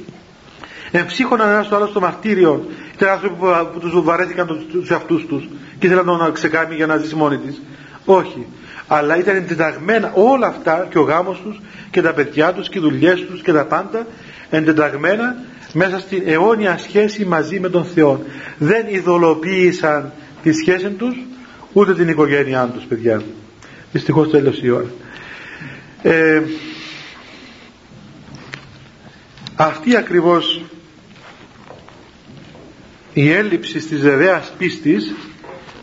εμψύχωναν ένας στο άλλο στο μαρτύριο ήταν άνθρωποι που, που τους βαρέθηκαν τους εαυτούς τους και ήθελαν να ξεκάμει για να ζήσει μόνη της. Όχι. Αλλά ήταν εντεταγμένα όλα αυτά και ο γάμος τους και τα παιδιά τους και οι δουλειές τους και τα πάντα εντεταγμένα μέσα στην αιώνια σχέση μαζί με τον Θεό. Δεν ειδωλοποίησαν τη σχέση τους ούτε την οικογένειά τους παιδιά. Δυστυχώς τέλος η ώρα. Ε, αυτή ακριβώς η έλλειψη της βεβαίας πίστης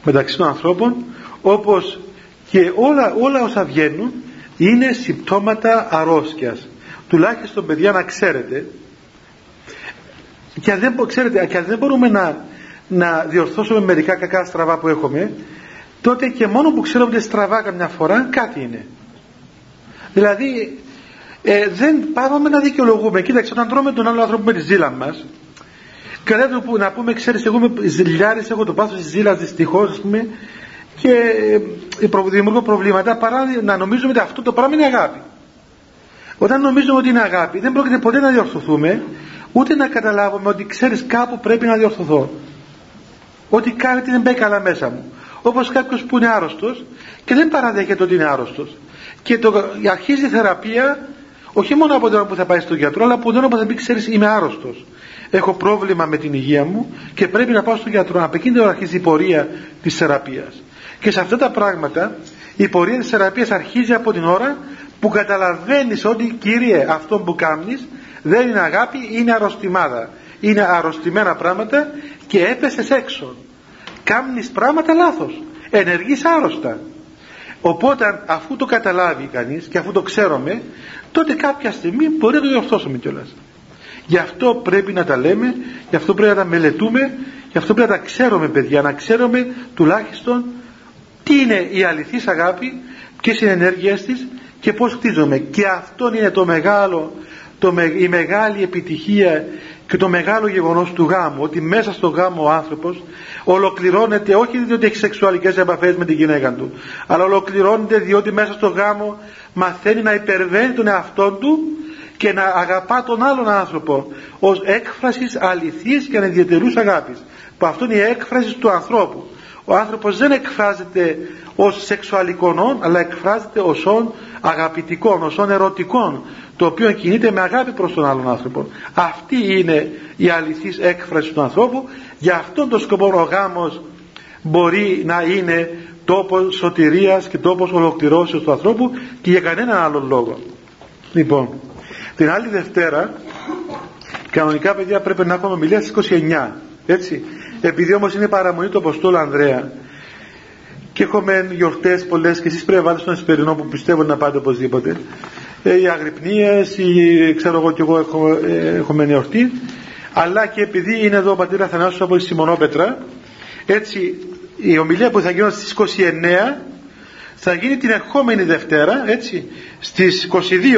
μεταξύ των ανθρώπων όπως και όλα, όλα όσα βγαίνουν είναι συμπτώματα αρρώσκιας τουλάχιστον παιδιά να ξέρετε. Και αν δεν, ξέρετε, και αν δεν μπορούμε να, να διορθώσουμε μερικά κακά στραβά που έχουμε τότε και μόνο που ξέρουμε ότι στραβά καμιά φορά κάτι είναι. Δηλαδή ε, δεν πάμε να δικαιολογούμε. Κοίταξε, όταν τρώμε τον άλλο άνθρωπο με τη ζήλα μας, κατά που να πούμε, ξέρεις, εγώ είμαι ζηλιάρης, έχω το πάθος της ζήλας δυστυχώς, ας πούμε, και ε, δημιουργώ προβλήματα παρά να νομίζουμε ότι αυτό το πράγμα είναι αγάπη. Όταν νομίζουμε ότι είναι αγάπη, δεν πρόκειται ποτέ να διορθωθούμε, ούτε να καταλάβουμε ότι ξέρεις κάπου πρέπει να διορθωθώ. Ότι κάτι δεν πάει καλά μέσα μου. Όπως κάποιος που είναι άρρωστος και δεν παραδέχεται ότι είναι άρρωστος και το, αρχίζει η θεραπεία όχι μόνο από τον που θα πάει στον γιατρό αλλά από τον που θα πει ξέρεις είμαι άρρωστος έχω πρόβλημα με την υγεία μου και πρέπει να πάω στον γιατρό. Από εκείνη την αρχίζει η πορεία της θεραπείας. Και σε αυτά τα πράγματα η πορεία της θεραπείας αρχίζει από την ώρα που καταλαβαίνεις ότι κύριε αυτό που κάνεις δεν είναι αγάπη είναι αρρωστημάδα. Είναι αρρωστημένα πράγματα και έπεσες έξω. Κάνεις πράγματα λάθος. Ενεργείς άρρωστα Οπότε αφού το καταλάβει κανείς και αφού το ξέρουμε τότε κάποια στιγμή μπορεί να το διορθώσουμε κιόλας. Γι' αυτό πρέπει να τα λέμε, γι' αυτό πρέπει να τα μελετούμε, γι' αυτό πρέπει να τα ξέρουμε παιδιά, να ξέρουμε τουλάχιστον τι είναι η αληθής αγάπη, ποιες είναι οι ενέργειές της και πώς χτίζομαι. Και αυτό είναι το μεγάλο, το, η μεγάλη επιτυχία και το μεγάλο γεγονός του γάμου, ότι μέσα στο γάμο ο άνθρωπος ολοκληρώνεται όχι διότι έχει σεξουαλικές επαφές με την γυναίκα του αλλά ολοκληρώνεται διότι μέσα στο γάμο μαθαίνει να υπερβαίνει τον εαυτό του και να αγαπά τον άλλον άνθρωπο ως έκφρασης αληθής και ανεδιατερούς αγάπης που αυτό είναι η έκφραση του ανθρώπου. Ο άνθρωπος δεν εκφράζεται ως σεξουαλικό αλλά εκφράζεται ως όν αγαπητικό, ως όν ερωτικό το οποίο κινείται με αγάπη προς τον άλλον άνθρωπο. Αυτή είναι η αληθής έκφραση του ανθρώπου. Για αυτόν τον σκοπό ο γάμος μπορεί να είναι τόπος σωτηρίας και τόπος ολοκληρώσεως του ανθρώπου και για κανέναν άλλον λόγο. Λοιπόν την άλλη Δευτέρα κανονικά παιδιά πρέπει να έχουμε ομιλία στις 29 έτσι. Επειδή όμως είναι παραμονή του Αποστόλου Ανδρέα και έχουμε γιορτές πολλές και εσείς πρέπει να βάλετε στον Εσπερινό που πιστεύω να πάτε οπωσδήποτε. Ε, οι αγρυπνίες ή ξέρω εγώ και εγώ έχω, ε, έχουμε γιορτή αλλά και επειδή είναι εδώ ο πατήρ Αθανάσιος από τη Σιμονόπετρα έτσι η ομιλία που θα γίνει στις 29 θα γίνει την ερχόμενη Δευτέρα έτσι στις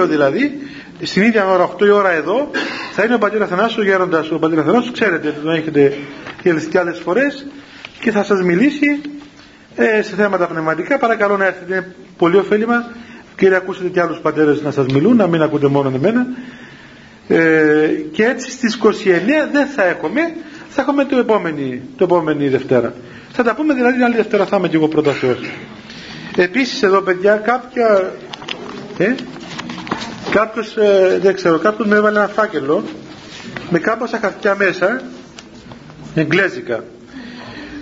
22 δηλαδή στην ίδια ώρα 8 η ώρα εδώ θα είναι ο πατήρ Αθανάσιος γέροντας ο πατήρ Αθανάσιος. Ξέρετε τον έχετε και άλλες φορές και θα σας μιλήσει ε, σε θέματα πνευματικά. Παρακαλώ να έρθετε είναι πολύ ωφέλιμα και να ακούσετε και άλλους πατέρες να σας μιλούν να μην ακούτε μόνο εμένα. Ε, και έτσι στις 29 δεν θα έχουμε θα έχουμε το επόμενη, το επόμενη Δευτέρα. Θα τα πούμε δηλαδή την άλλη Δευτέρα θα είμαι και εγώ πρώτα Θεός επίσης εδώ παιδιά κάποια ε, κάποιος ε, δεν ξέρω κάποιος με έβαλε ένα φάκελο με κάμποσα χαρτιά μέσα εγγλέζικα.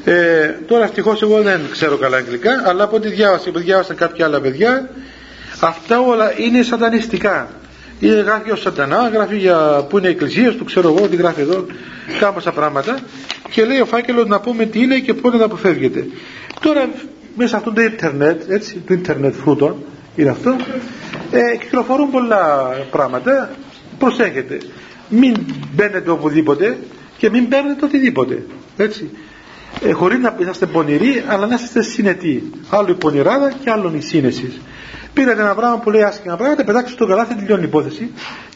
Ε, τώρα ευτυχώς εγώ δεν ξέρω καλά αγγλικά αλλά από ό,τι διάβασα, διάβασαν κάποια άλλα παιδιά αυτά όλα είναι σατανιστικά. Είναι γράφει ο σατανά, γράφει για που είναι η εκκλησία του, ξέρω εγώ τι γράφει εδώ, κάμποσα πράγματα. Και λέει ο φάκελος να πούμε τι είναι και πότε να αποφεύγεται. Τώρα μέσα αυτό το ίντερνετ, έτσι, το ίντερνετ φρούτο είναι αυτό, ε, κυκλοφορούν πολλά πράγματα, προσέχετε. Μην μπαίνετε οπουδήποτε και μην παίρνετε οτιδήποτε. Έτσι. Ε, χωρίς να είσαστε πονηροί, αλλά να είστε συνετοί. Άλλο η πονηράδα και άλλο η σύνεση. Πήρατε ένα πράγμα που λέει άσχημα πράγματα, πετάξτε το καλάθι, τελειώνει η υπόθεση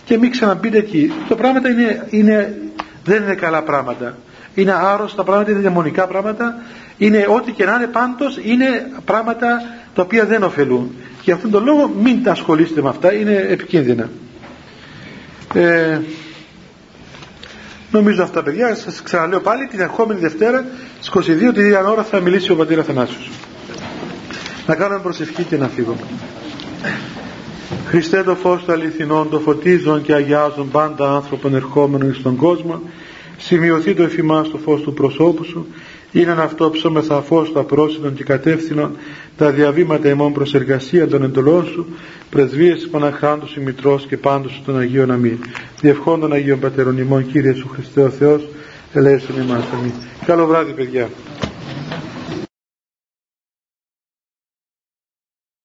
και μην ξαναμπείτε εκεί. Το πράγματα είναι, είναι, δεν είναι καλά πράγματα. Είναι άρρωστα πράγματα, είναι δαιμονικά πράγματα. Είναι ό,τι και να είναι πάντως είναι πράγματα τα οποία δεν ωφελούν. Και αυτόν τον λόγο μην τα ασχολείστε με αυτά, είναι επικίνδυνα. Ε, νομίζω αυτά παιδιά, σας ξαναλέω πάλι την ερχόμενη Δευτέρα στις 22 την ίδια ώρα θα μιλήσει ο πατήρ Αθανάσιος. Να κάνουμε προσευχή και να φύγω. Χριστέ το φως του αληθινών, το φωτίζον και αγιάζον πάντα άνθρωπον ερχόμενων στον κόσμο, σημειωθεί το εφημάς το φως του προσώπου σου, είναι αυτό ψώμεθα φως τα πρόσιτων και κατεύθυνων τα διαβήματα ημών προς εργασία των εντολών σου, πρεσβείες Παναχράντους ημιτρός και πάντως των Αγίων Αμήν. Διευχών των Αγίων Πατερών ημών, Κύριε σου Χριστέ ο Θεός, ελέησον ημάς αμήν. Καλό βράδυ παιδιά.